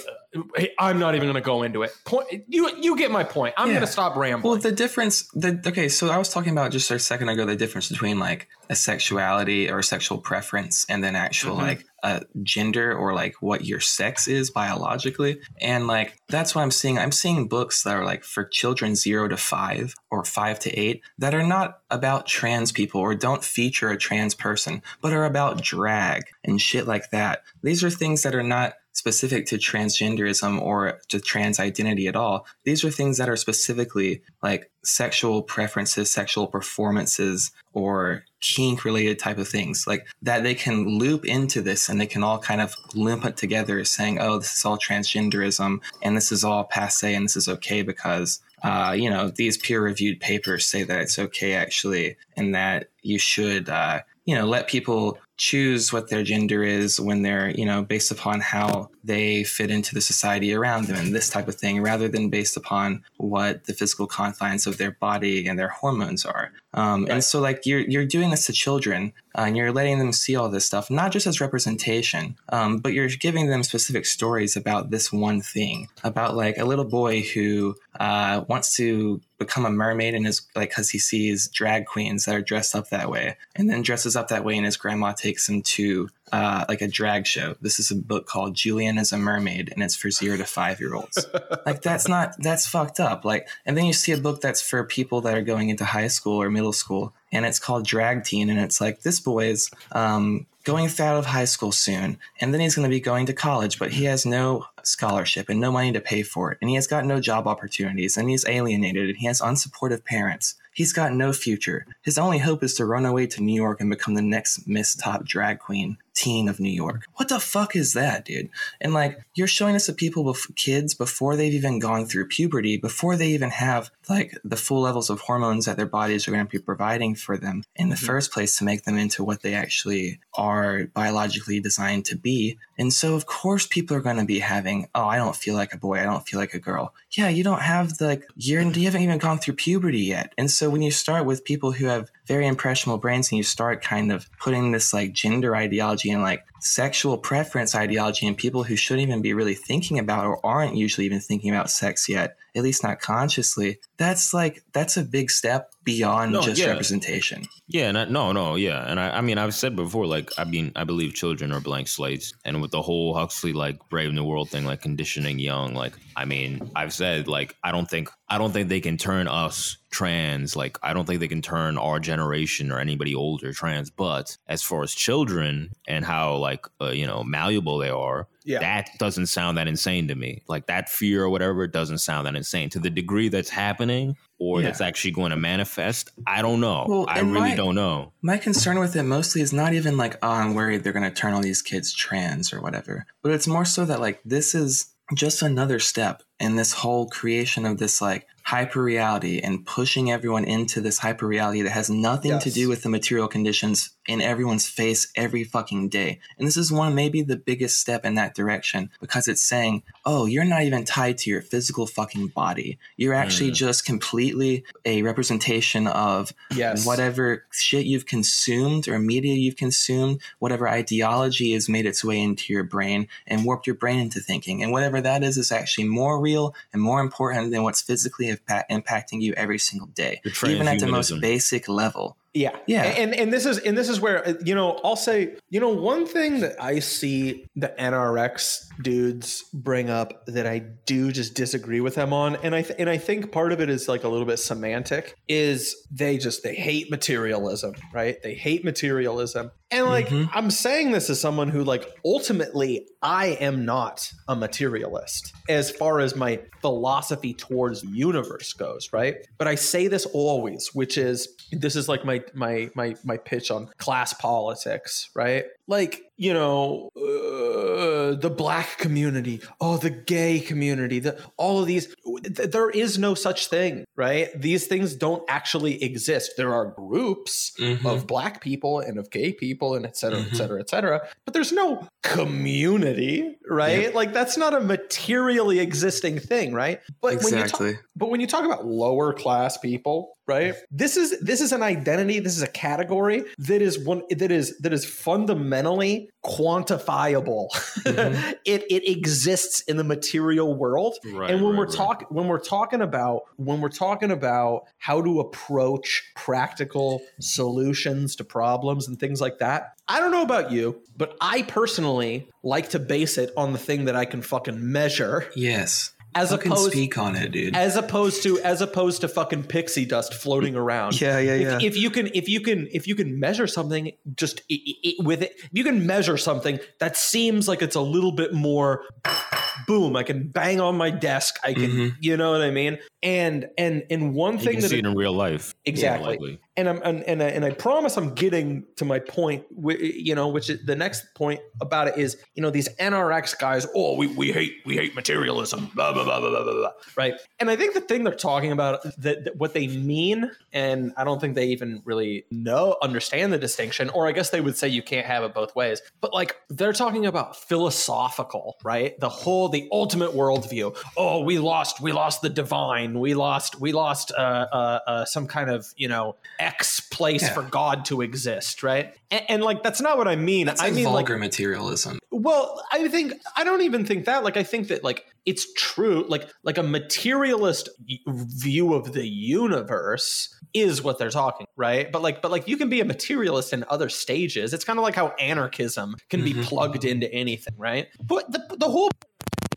Speaker 1: hey, I'm not even gonna go into it. Point, you you get my point. I'm
Speaker 3: Yeah.
Speaker 1: gonna stop rambling.
Speaker 3: Well, the difference, the okay, so I was talking about just a second ago the difference between like a sexuality or a sexual preference and then actual
Speaker 1: Mhm.
Speaker 3: like a gender or like what your sex is biologically, and like that's what I'm seeing. I'm seeing books that are like for children zero to five or five to eight that are not about trans people or don't feature a trans person, but are about drag and shit like that. These are things that are not specific to transgenderism or to trans identity at all. These are things that are specifically like sexual preferences, sexual performances, or kink related type of things like that they can loop into this and they can all kind of lump it together saying, oh, this is all transgenderism and this is all passe and this is okay because uh, you know, these peer reviewed papers say that it's okay actually, and that you should, uh, you know, let people choose what their gender is when they're, you know, based upon how they fit into the society around them and this type of thing, rather than based upon what the physical confines of their body and their hormones are. Um, And so, like, you're you're doing this to children, uh, and you're letting them see all this stuff, not just as representation, um, but you're giving them specific stories about this one thing, about like a little boy who uh, wants to become a mermaid and is like because he sees drag queens that are dressed up that way, and then dresses up that way, and his grandma takes him to uh, like a drag show. This is a book called Julian is a Mermaid, and it's for zero to five year olds. [LAUGHS] like that's not that's fucked up. Like, and then you see a book that's for people that are going into high school or middle school, and it's called Drag Teen, and it's like this boy's um, going out of high school soon, and then he's going to be going to college, but he has no scholarship and no money to pay for it, and he has got no job opportunities, and he's alienated, and he has unsupportive parents. He's got no future. His only hope is to run away to New York and become the next Miss Top Drag Queen teen of New York. What the fuck is that, dude? And like, you're showing us to people, bef- kids, before they've even gone through puberty, before they even have like the full levels of hormones that their bodies are going to be providing for them in the mm-hmm. first place to make them into what they actually are biologically designed to be. And so, of course, people are going to be having, oh, I don't feel like a boy. I don't feel like a girl. Yeah, you don't have the, like, you're, you haven't even gone through puberty yet. And so, when you start with people who have very impressionable brains and you start kind of putting this like gender ideology and like sexual preference ideology in people who shouldn't even be really thinking about or aren't usually even thinking about sex yet, at least not consciously, that's like, that's a big step beyond
Speaker 2: No,
Speaker 3: just
Speaker 2: yeah.
Speaker 3: representation.
Speaker 2: Yeah, and I, no, no, yeah, and I, I mean, I've said before, like, I mean, I believe children are blank slates, and with the whole Huxley like Brave New World thing, like conditioning young, like, I mean, I've said, like, I don't think, I don't think they can turn us trans, like, I don't think they can turn our generation or anybody older trans, but as far as children and how like, uh, you know, malleable they are,
Speaker 1: Yeah.
Speaker 2: that doesn't sound that insane to me. Like that fear or whatever doesn't sound that insane to the degree that's happening or
Speaker 3: Yeah.
Speaker 2: that's actually going to manifest. I don't know.
Speaker 3: Well,
Speaker 2: I really
Speaker 3: my-
Speaker 2: don't know.
Speaker 3: My concern with it mostly is not even like, oh, I'm worried they're going to turn all these kids trans or whatever, but it's more so that like this is just another step in this whole creation of this like hyper reality and pushing everyone into this hyper reality that has nothing to do with the material conditions in everyone's face every fucking day. And this is one maybe the biggest step in that direction because it's saying, oh, you're not even tied to your physical fucking body. You're actually mm. just completely a representation of
Speaker 1: Yes.
Speaker 3: whatever shit you've consumed or media you've consumed, whatever ideology has made its way into your brain and warped your brain into thinking. And whatever that is, is actually more real and more important than what's physically impa- impacting you every single day, even at the most basic level.
Speaker 1: Yeah.
Speaker 3: Yeah.
Speaker 1: And and this is and this is where uh, you know, I'll say, you know, one thing that I see the NRX dudes bring up that I do just disagree with them on and I th- and I think part of it is like a little bit semantic is they just they hate materialism, right? They hate materialism. And like
Speaker 3: Mhm.
Speaker 1: I'm saying this as someone who like ultimately I am not a materialist as far as my philosophy towards the universe goes, right? But I say this always, which is this is like my my my my pitch on class politics, right? Like you know, uh, the black community, oh, the gay community, the, all of these, th- there is no such thing, right? These things don't actually exist. There are groups
Speaker 3: Mhm.
Speaker 1: of black people and of gay people and et cetera, et
Speaker 3: Mhm.
Speaker 1: cetera, et cetera, but there's no community, right? Like that's not a materially existing thing, right? But when you talk,
Speaker 3: exactly.
Speaker 1: but when you talk about lower class people, right? This is this is an identity, this is a category that is one that is that is fundamentally quantifiable.
Speaker 3: Mhm. [LAUGHS]
Speaker 1: it it exists in the material world.
Speaker 2: Right,
Speaker 1: and when
Speaker 2: right,
Speaker 1: we're
Speaker 2: right.
Speaker 1: talking when we're talking about when we're talking about how to approach practical solutions to problems and things like that, I don't know about you, but I personally like to base it on the thing that I can fucking measure
Speaker 3: Yes.
Speaker 1: As
Speaker 3: Fucking
Speaker 1: opposed
Speaker 3: speak on it, dude.
Speaker 1: as opposed to as opposed to fucking pixie dust floating around.
Speaker 3: yeah, yeah,
Speaker 1: If,
Speaker 3: yeah.
Speaker 1: if you can if you can if you can measure something just i i i- with it if you can measure something that seems like it's a little bit more boom i can bang on my desk i can
Speaker 3: Mhm.
Speaker 1: you know what i mean and and and one thing that
Speaker 2: see
Speaker 1: it-
Speaker 2: in real life.
Speaker 1: Exactly. and I'm and and I, and I promise I'm getting to my point. You know, which is the next point about it is you know these NRX guys. Oh, we, we hate we hate materialism. Blah blah blah blah blah blah. blah," Right. And I think the thing they're talking about that, that what they mean, and I don't think they even really know understand the distinction. Or I guess they would say you can't have it both ways. But like they're talking about philosophical, right? The whole the ultimate worldview. Oh, we lost we lost the divine. We lost we lost uh, uh, uh, some kind of you know X place
Speaker 3: Yeah.
Speaker 1: for God to exist, right? And, and like that's not what I mean.
Speaker 3: That's
Speaker 1: I
Speaker 3: like
Speaker 1: mean like
Speaker 3: vulgar materialism.
Speaker 1: well, I think I don't even think that. Like, I think that like it's true. Like, like a materialist view of the universe is what they're talking, right? But like, but like, you can be a materialist in other stages. It's kind of like how anarchism can be
Speaker 3: Mhm.
Speaker 1: plugged into anything, right? But the the whole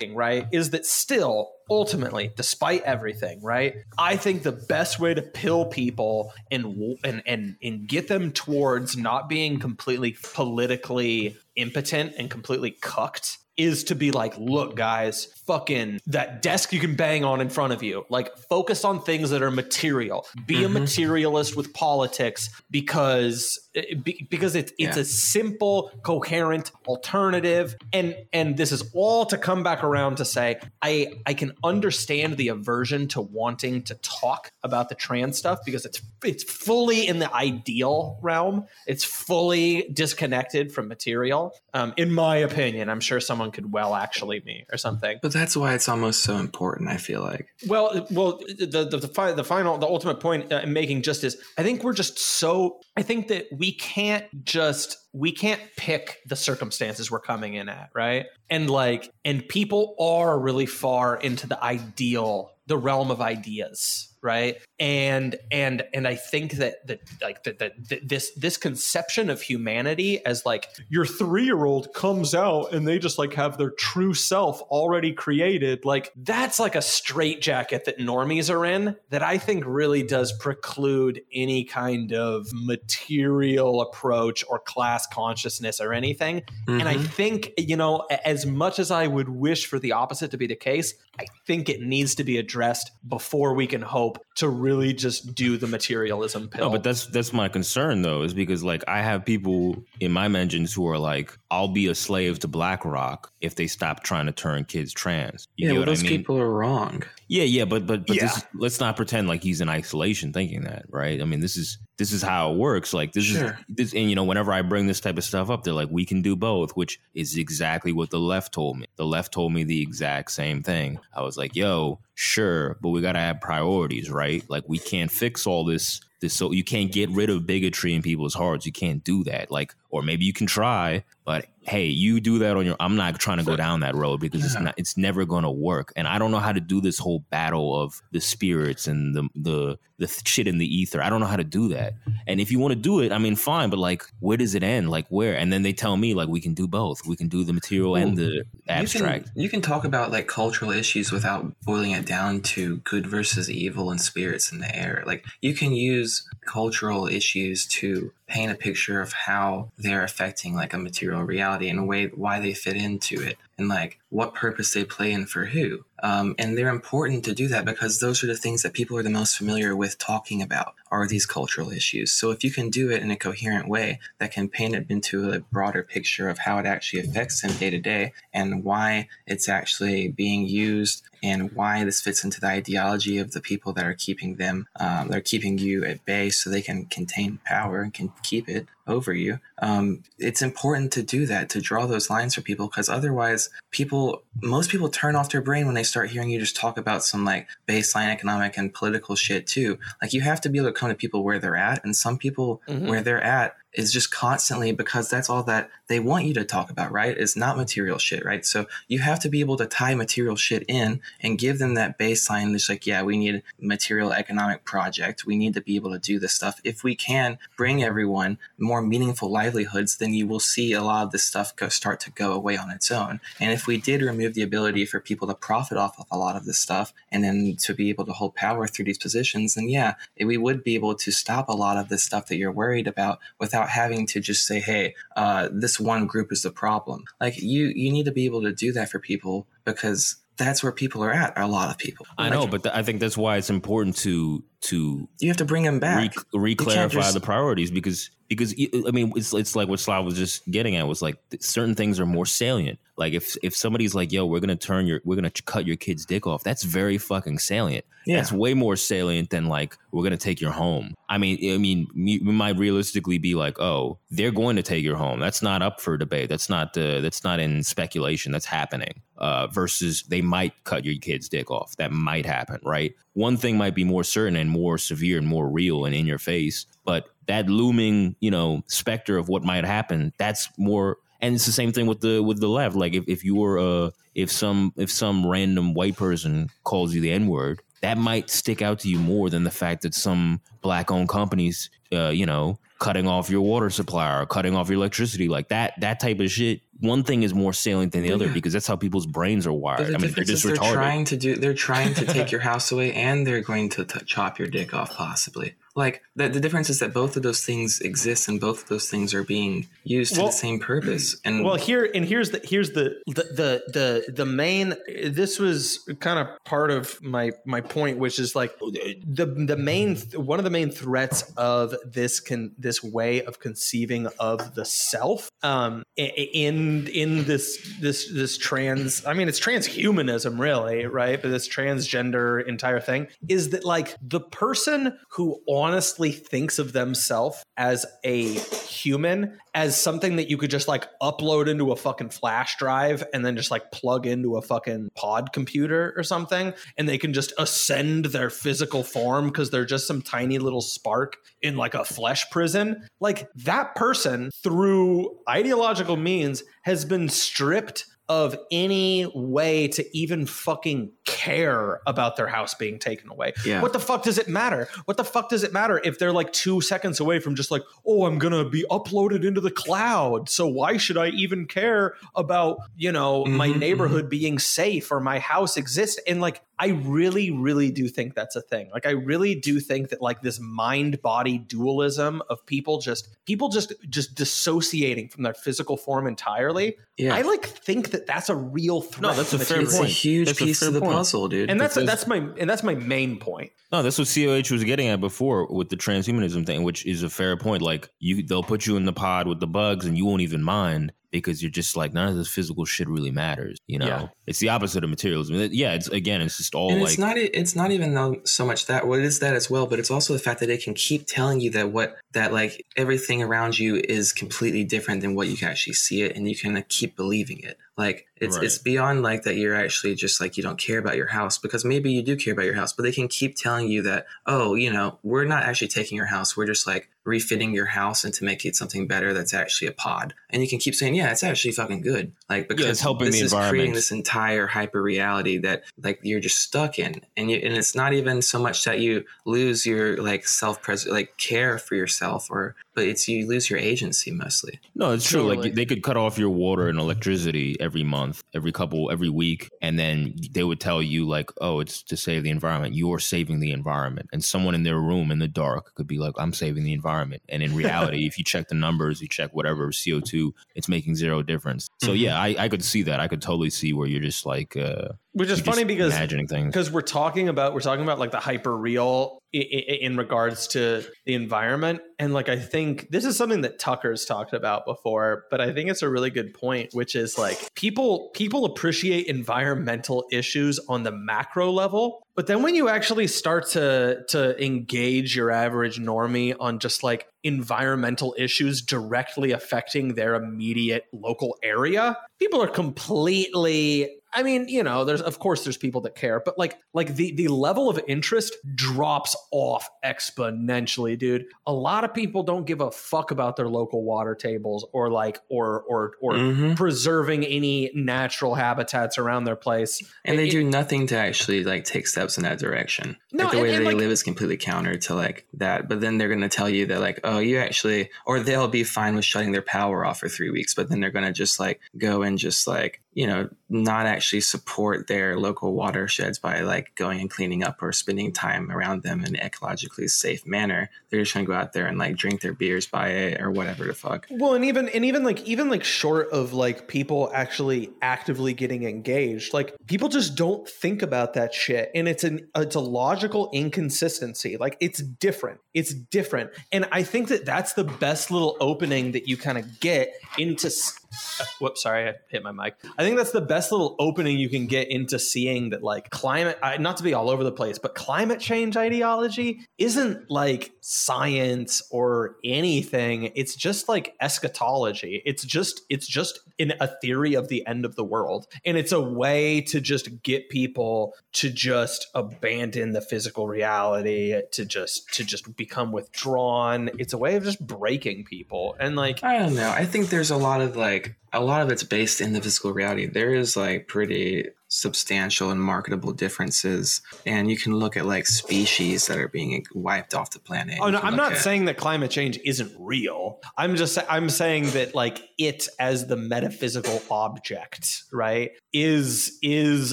Speaker 1: thing, right, is that still ultimately, despite everything, right? I think the best way to pill people and and and and get them towards not being completely politically impotent and completely cucked is to be like, look, guys, fucking that desk you can bang on in front of you. Like, focus on things that are material. Be a
Speaker 3: Mhm.
Speaker 1: materialist with politics because be- because it's it's
Speaker 3: Yeah.
Speaker 1: a simple, coherent alternative. And and this is all to come back around to say, I I can understand the aversion to wanting to talk about the trans stuff because it's it's fully in the ideal realm. It's fully disconnected from material. Um, in my opinion, I'm sure someone could well actually me or something.
Speaker 3: But that's why it's almost so important, I feel like.
Speaker 1: Well, well, the the, the, the final, the ultimate point uh, I'm making just is, I think we're just so. I think that we can't just we can't pick the circumstances we're coming in at, right? And like, and people are really far into the ideal, the realm of ideas, right? And and and I think that that like that that that this this conception of humanity as like your three year old comes out and they just like have their true self already created, like that's like a straitjacket that normies are in that I think really does preclude any kind of material approach or class consciousness or anything. And I
Speaker 3: Mhm.
Speaker 1: think, you know, as much as I would wish for the opposite to be the case, I think it needs to be addressed before we can hope hope to really just do the materialism pill.
Speaker 2: No, but that's that's my concern though, is because like I have people in my mentions who are like, I'll be a slave to BlackRock if they stop trying to turn kids trans. You
Speaker 3: yeah,
Speaker 2: get
Speaker 3: well,
Speaker 2: what
Speaker 3: those
Speaker 2: I mean?
Speaker 3: people are wrong.
Speaker 2: Yeah, yeah, but but but
Speaker 1: Yeah.
Speaker 2: this, let's not pretend like he's in isolation thinking that, right? I mean, this is this is how it works. Like this
Speaker 3: Sure.
Speaker 2: is this, and you know, whenever I bring this type of stuff up, they're like, we can do both, which is exactly what the left told me. The left told me the exact same thing. I was like, yo, sure, but we gotta have priorities, right? Like we can't fix all this. This so you can't get rid of bigotry in people's hearts. You can't do that. Like, or maybe you can try, but hey, you do that on your. I'm not trying to go down that road because it's not. It's never going to work. And I don't know how to do this whole battle of the spirits and the the the shit in the ether. I don't know how to do that. And if you want to do it, I mean, fine. But like, where does it end? Like, where? And then they tell me like we can do both. We can do the material and the abstract.
Speaker 3: You can, you can talk about like cultural issues without boiling it down to good versus evil and spirits in the air. Like you can use cultural issues to paint a picture of how they're affecting like a material reality and a way why they fit into it and like what purpose they play in for who. Um, and they're important to do that because those are the things that people are the most familiar with talking about are these cultural issues. So if you can do it in a coherent way that can paint it into a broader picture of how it actually affects them day to day and why it's actually being used and why this fits into the ideology of the people that are keeping them, um, they're keeping you at bay so they can contain power and can keep it over you. Um, it's important to do that, to draw those lines for people, because otherwise, people, most people turn off their brain when they start hearing you just talk about some like baseline economic and political shit too. Like you have to be able to come to people where they're at, and some people
Speaker 1: Mhm.
Speaker 3: where they're at is just constantly because that's all that they want you to talk about, right? It's not material shit, right? So you have to be able to tie material shit in and give them that baseline. It's like, yeah, we need material economic project. We need to be able to do this stuff. If we can bring everyone more meaningful livelihoods, then you will see a lot of this stuff go start to go away on its own. And if we did remove the ability for people to profit off of a lot of this stuff and then to be able to hold power through these positions, then yeah, we would be able to stop a lot of this stuff that you're worried about without having to just say, "Hey, uh, this one group is the problem." Like you, you need to be able to do that for people because that's where people are at. A lot of people.
Speaker 2: I know, but th- I think that's why it's important to to
Speaker 3: you have to bring him back.
Speaker 2: re-
Speaker 3: can't
Speaker 2: reclarify
Speaker 3: just-
Speaker 2: the priorities because because i mean it's it's like what Slav was just getting at was like certain things are more salient. Like if if somebody's like, "Yo, we're gonna turn your we're gonna cut your kid's dick off," that's very fucking salient.
Speaker 3: Yeah.
Speaker 2: That's way more salient than like we're gonna take your home. I mean, I mean, we we might realistically be like, "Oh, they're going to take your home." That's not up for debate. That's not uh, that's not in speculation. That's happening. Uh, versus they might cut your kid's dick off. That might happen, right? One thing might be more certain and more severe and more real and in your face, but that looming, you know, specter of what might happen, that's more and it's the same thing with the with the left. Like if, if you were uh if some if some random white person calls you the N word, that might stick out to you more than the fact that some black owned companies uh, you know, cutting off your water supply or cutting off your electricity, like that that type of shit. One thing is more salient than the other because that's how people's brains are wired.
Speaker 3: the
Speaker 2: I mean, they're just
Speaker 3: is they're trying to do. They're trying to take your house away, and they're going to t- chop your dick off, possibly. Like the, the difference is that both of those things exist, and both of those things are being used to the same purpose. And
Speaker 1: Well, here and here's the here's the the the the, the main. This was kind of part of my my point, which is like the the main one of the main threats of this can this way of conceiving of the self um in in this this this trans i mean it's transhumanism really right but this transgender entire thing is that like the person who honestly thinks of themselves as a human as something that you could just like upload into a fucking flash drive and then just like plug into a fucking pod computer or something and they can just ascend their physical form because they're just some tiny little spark in like a flesh prison. Like that person through ideological means has been stripped of any way to even fucking care about their house being taken away.
Speaker 3: Yeah.
Speaker 1: What the fuck does it matter? What the fuck does it matter if they're like two seconds away from just like, oh, I'm gonna be uploaded into the cloud. So why should I even care about, you know, my
Speaker 3: Mhm,
Speaker 1: neighborhood being safe or my house exists? And like, I really, really do think that's a thing. Like, I really do think that like this mind body dualism of people just people just just dissociating from their physical form entirely.
Speaker 3: yeah,
Speaker 1: I like think that that's a real threat.
Speaker 2: No, that's a
Speaker 1: to
Speaker 2: fair
Speaker 3: it's a huge
Speaker 2: That's a
Speaker 3: piece
Speaker 2: fair
Speaker 3: of the
Speaker 2: point.
Speaker 3: puzzle, dude.
Speaker 1: and that's
Speaker 2: because-
Speaker 1: that's my and that's my main point.
Speaker 2: No, that's what COH was getting at before with the transhumanism thing, which is a fair point. Like you, they'll put you in the pod with the bugs, and you won't even mind because you're just like none of this physical shit really matters. You know,
Speaker 1: Yeah.
Speaker 2: it's the opposite of materialism. Yeah, it's again, it's just all
Speaker 3: and
Speaker 2: like
Speaker 3: it's not e- it's not even so much that well it is that as well but it's also the fact that they can keep telling you that what that like everything around you is completely different than what you can actually see it and you can like, keep believing it like it's
Speaker 2: Right.
Speaker 3: it's beyond like that you're actually just like you don't care about your house because maybe you do care about your house but they can keep telling you that oh you know we're not actually taking your house. We're just like refitting your house and to make it something better that's actually a pod. And you can keep saying yeah it's actually fucking good. Like because
Speaker 2: it's helping
Speaker 3: this
Speaker 2: the
Speaker 3: is creating this entire hyper reality that like you're just stuck in. And you and it's not even so much that you lose your like self pres like care for yourself or but it's you lose your agency mostly
Speaker 2: No, it's true.
Speaker 1: Totally.
Speaker 2: Like they could cut off your water and electricity every month, every couple, every week, and then they would tell you like, "Oh, it's to save the environment. You're saving the environment." And someone in their room in the dark could be like, "I'm saving the environment." environment. And in reality, [LAUGHS] if you check the numbers, you check whatever CO2, it's making zero difference. So
Speaker 1: Mm-hmm.
Speaker 2: yeah, I, I could see that. I could totally see where you're just like, uh,
Speaker 1: Which is funny because
Speaker 2: imagining things.
Speaker 1: because we're talking about we're talking about like the hyper real i- i- in regards to the environment. And like i think this is something that tucker's talked about before but i think it's a really good point which is like people people appreciate environmental issues on the macro level but then when you actually start to to engage your average normie on just like environmental issues directly affecting their immediate local area people are completely I mean, you know, there's of course there's people that care, but like like the the level of interest drops off exponentially, dude. A lot of people don't give a fuck about their local water tables or like or or or
Speaker 3: Mhm.
Speaker 1: preserving any natural habitats around their place.
Speaker 3: and they
Speaker 1: It-
Speaker 3: do nothing to actually like take steps in that direction.
Speaker 1: No,
Speaker 3: like the
Speaker 1: and-
Speaker 3: way
Speaker 1: and,
Speaker 3: they
Speaker 1: like-
Speaker 3: live is completely counter to like that. But then they're going to tell you that like, oh, you actually, or they'll be fine with shutting their power off for three weeks. But then they're going to just like go and just like you know not actually support their local watersheds by like going and cleaning up or spending time around them in ecologically safe manner. They're just to go out there and like drink their beers by it or whatever the fuck.
Speaker 1: Well, and even and even like even like short of like people actually actively getting engaged, like people just don't think about that shit, and it's an it's a logical inconsistency. Like it's different. It's different, and I think that that's the best little opening that you kind of get into. [LAUGHS] Whoops, sorry, I hit my mic. I think that's the best little opening you can get into seeing that, like climate not to be all over the place, but climate change ideology isn't like science or anything. It's just like eschatology. It's just it's just in a theory of the end of the world, and it's a way to just get people to just abandon the physical reality, to just to just become withdrawn. It's a way of just breaking people, and like
Speaker 3: I don't know. I think there's a lot of like a lot of it's based in the physical reality. There is like pretty substantial and marketable differences, and you can look at like species that are being wiped off the planet.
Speaker 1: Oh no, I'm not
Speaker 3: at-
Speaker 1: saying that climate change isn't real. I'm just I'm saying that like it as the metaphysical object, right, is is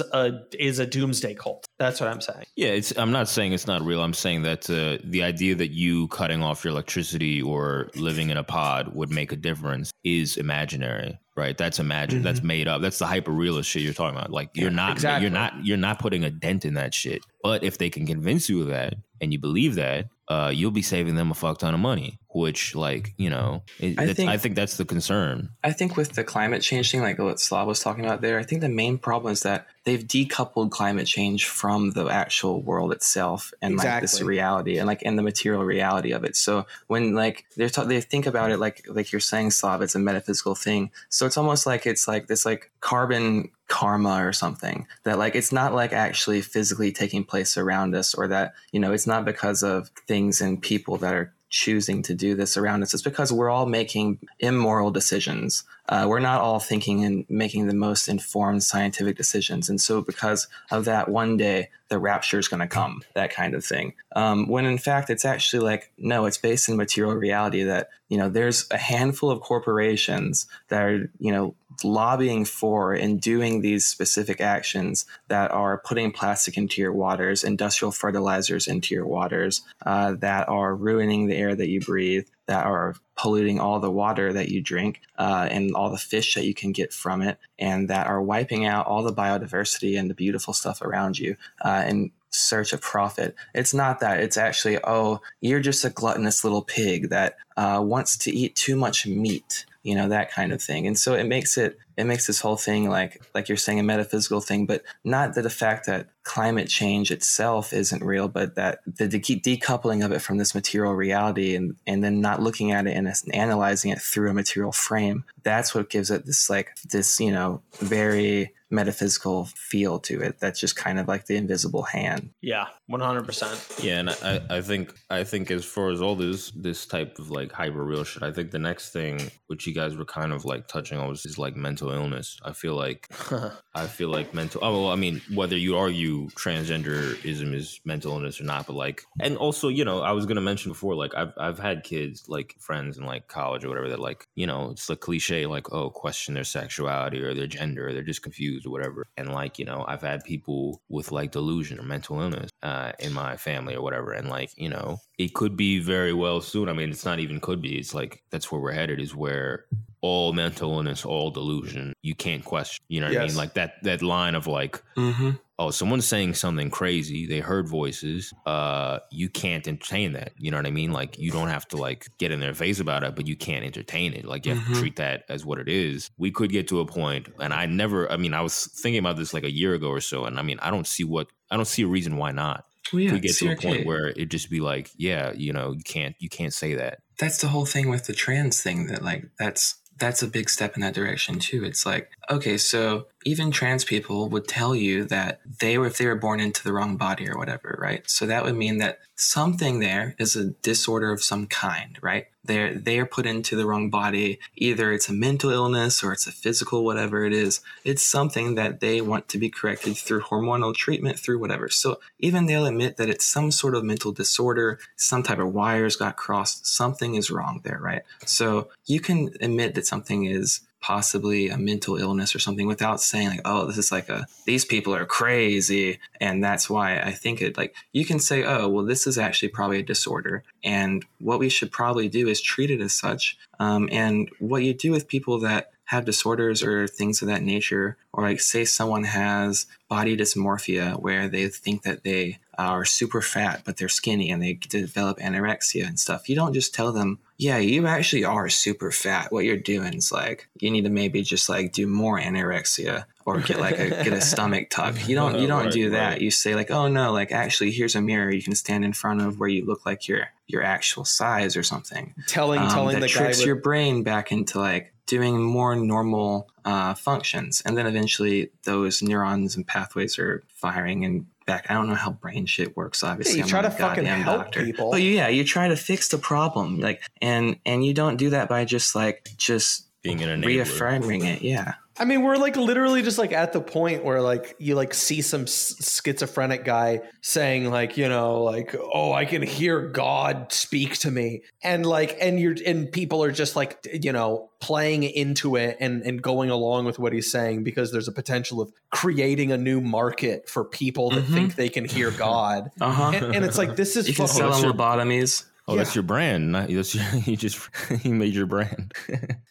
Speaker 1: a is a doomsday cult. That's what I'm saying.
Speaker 2: Yeah, it's. I'm not saying it's not real. I'm saying that uh, the idea that you cutting off your electricity or living in a pod would make a difference is imaginary, right? That's imagine. That's made up. That's the hyper realist shit you're talking about. Like you're not.
Speaker 1: exactly.
Speaker 2: You're not. You're not putting a dent in that shit. But if they can convince you of that and you believe that, uh, you'll be saving them a fuck ton of money. Which, like, you know, it,
Speaker 3: I
Speaker 2: I, think,
Speaker 3: think-
Speaker 2: I think that's the concern.
Speaker 3: I think with the climate change thing, like what Slav was talking about there, I think the main problem is that they've decoupled climate change from the actual world itself and like this reality and like in the material reality of it. So when like they're ta- they think about it like like you're saying, Slav, it's a metaphysical thing. So it's almost like it's like this like carbon karma or something that like it's not like actually physically taking place around us or that you know it's not because of things and people that are choosing to do this around us is because we're all making immoral decisions. Uh, we're not all thinking and making the most informed scientific decisions. And so because of that one day the rapture is going to come that kind of thing. Um, when in fact it's actually like no it's based in material reality that you know there's a handful of corporations that are you know lobbying for and doing these specific actions that are putting plastic into your waters, industrial fertilizers into your waters, uh, that are ruining the air that you breathe, that are polluting all the water that you drink uh, and all the fish that you can get from it, and that are wiping out all the biodiversity and the beautiful stuff around you. Uh, and search of profit. It's not that. It's actually, oh, you're just a gluttonous little pig that uh, wants to eat too much meat you know that kind of thing. And so it makes it it makes this whole thing like like you're saying a metaphysical thing but not that the fact that climate change itself isn't real but that the de- decoupling of it from this material reality and and then not looking at it and analyzing it through a material frame that's what gives it this like this you know very metaphysical feel to it that's just kind of like the invisible hand
Speaker 1: Yeah, one hundred percent.
Speaker 2: Yeah, and I, I think I think as far as all this this type of like hyper real shit, I think the next thing which you guys were kind of like touching on was is like mental illness. I feel like [LAUGHS] I feel like mental. Oh well, I mean, whether you argue transgenderism is mental illness or not, but like, and also, you know, I was gonna mention before, like, I've I've had kids, like friends in like college or whatever, that like, you know, it's the cliche, like, oh, question their sexuality or their gender, or they're just confused issues or whatever. And like, you know, I've had people with like delusion or mental illness uh, in my family or whatever. And like, you know, it could be very well soon. I mean, it's not even could be. It's like that's where we're headed is where all mental illness, all delusion, you can't question. You know what I mean? Like that that line of like,
Speaker 3: Mm-hmm.
Speaker 2: oh, someone's saying something crazy. They heard voices. Uh, you can't entertain that. You know what I mean? Like you don't have to like get in their face about it, but you can't entertain it. Like you have
Speaker 3: Mhm.
Speaker 2: to treat that as what it is. We could get to a point, and I never. I mean, I was thinking about this like a year ago or so, and I mean, I don't see what I don't see a reason why not.
Speaker 3: Well, yeah,
Speaker 2: we get to a point where it just be like, yeah, you know, you can't you can't say that.
Speaker 3: that's the whole thing with the trans thing that like that's that's a big step in that direction too. It's like okay so even trans people would tell you that they were if they were born into the wrong body or whatever right? So that would mean that something there is a disorder of some kind right they're they are put into the wrong body. Either it's a mental illness or it's a physical whatever it is. It's something that they want to be corrected through hormonal treatment through whatever. So even they'll admit that it's some sort of mental disorder some type of wires got crossed something is wrong there right? So you can admit that something is possibly a mental illness or something without saying like oh this is like a these people are crazy. And that's why i think it like you can say oh well this is actually probably a disorder. And what we should probably do is treat it as such. Um, and what you do with people that have disorders or things of that nature, or like say someone has body dysmorphia where they think that they are super fat but they're skinny and they develop anorexia and stuff. You don't just tell them, yeah, you actually are super fat. What you're doing is like you need to maybe just like do more anorexia or get like a get a stomach [LAUGHS] tuck. You don't you [LAUGHS] don't
Speaker 2: Right,
Speaker 3: do that.
Speaker 2: right.
Speaker 3: You say like, oh no, like actually here's a mirror you can stand in front of where you look like your your actual size or something
Speaker 1: telling
Speaker 3: um,
Speaker 1: telling
Speaker 3: that
Speaker 1: the
Speaker 3: tricks
Speaker 1: with,
Speaker 3: your brain back into like doing more normal uh, functions, and then eventually those neurons and pathways are firing and back. I don't know how brain shit works. Obviously,
Speaker 1: you
Speaker 3: I'm
Speaker 1: try to
Speaker 3: a
Speaker 1: fucking help
Speaker 3: doctor.
Speaker 1: people.
Speaker 3: But yeah, you try to fix the problem, like, and and you don't do that by just like just
Speaker 2: Being an enabler.
Speaker 3: reaffirming it. Yeah,
Speaker 1: I mean, we're like literally just like at the point where like you like see some schizophrenic guy saying like you know like oh I can hear God speak to me and like and you're and people are just like you know playing into it and and going along with what he's saying because there's a potential of creating a new market for people that
Speaker 3: Mhm.
Speaker 1: think they can hear God [LAUGHS]
Speaker 3: uh huh.
Speaker 1: and, and it's like this is
Speaker 3: You can
Speaker 1: fucking-
Speaker 3: sell
Speaker 2: that's
Speaker 3: them
Speaker 2: your-
Speaker 3: lobotomies.
Speaker 2: Oh, that's your brand. Not, that's your, [LAUGHS] you just [LAUGHS] you made your brand.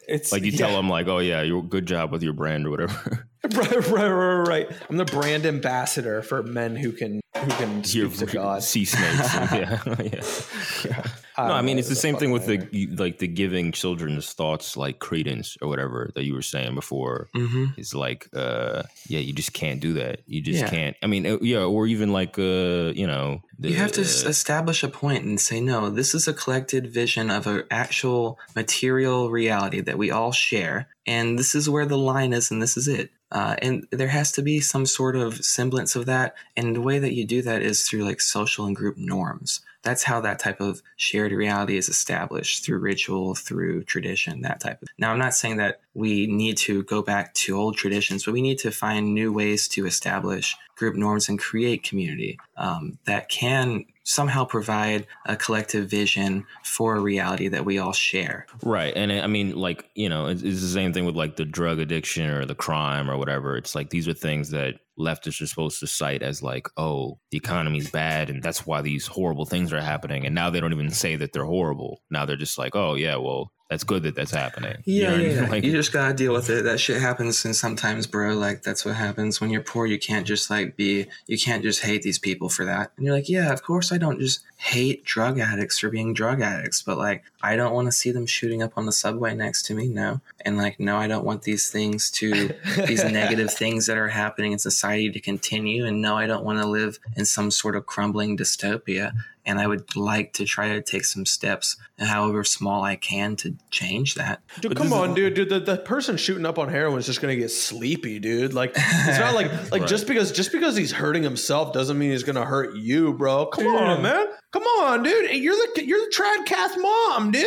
Speaker 1: it's
Speaker 2: like you tell
Speaker 1: yeah.
Speaker 2: them, like, oh yeah, you good job with your brand or whatever. [LAUGHS] [LAUGHS]
Speaker 1: right, right, right, right. I'm the brand ambassador for men who can who can
Speaker 2: Hear
Speaker 1: speak to God.
Speaker 2: sea snakes. [LAUGHS] [LAUGHS] yeah, yeah. No, I mean it's the same thing with the like the giving children's thoughts like credence or whatever that you were saying before.
Speaker 3: Mm-hmm.
Speaker 2: Is like, uh, yeah, you just can't do that. You just
Speaker 3: Yeah.
Speaker 2: can't. I mean, uh, yeah, or even like, uh, you know, the,
Speaker 3: you have to s-
Speaker 2: uh,
Speaker 3: establish a point and say no this is a collected vision of an actual material reality that we all share and this is where the line is and this is it. Uh, and there has to be some sort of semblance of that and the way that you do that is through like social and group norms. That's how that type of shared reality is established through ritual through tradition that type of now i'm not saying that we need to go back to old traditions but we need to find new ways to establish group norms and create community um, that can somehow provide a collective vision for a reality that we all share
Speaker 2: Right. And I mean, like, you know, it's, it's the same thing with like the drug addiction or the crime or whatever. It's like these are things that leftists are supposed to cite as like, oh, the economy's bad and that's why these horrible things are happening. And now they don't even say that they're horrible. Now they're just like, oh, yeah, well, that's good that that's happening. You know
Speaker 3: Yeah,
Speaker 2: what I
Speaker 3: yeah,
Speaker 2: mean?
Speaker 3: yeah. [LAUGHS]
Speaker 2: Like,
Speaker 3: you just gotta deal with it. That shit happens, and sometimes, bro, like that's what happens when you're poor. You can't just like be, you can't just hate these people for that. And you're like, yeah, of course, I don't just hate drug addicts for being drug addicts, but like, I don't want to see them shooting up on the subway next to me. No, and like, no, I don't want these things to these [LAUGHS] negative things that are happening in society to continue. And no, I don't want to live in some sort of crumbling dystopia. And I would like to try to take some steps, however small I can, to change that.
Speaker 1: Dude,
Speaker 2: But
Speaker 1: come
Speaker 2: this is-
Speaker 1: on, dude. Dude, the, the person shooting up on heroin is just gonna get sleepy, dude. Like it's not like [LAUGHS] like
Speaker 2: Right.
Speaker 1: just because just because he's hurting himself doesn't mean he's gonna hurt you, bro. Come on, man. Come on, dude. You're the you're the trad cast mom, dude.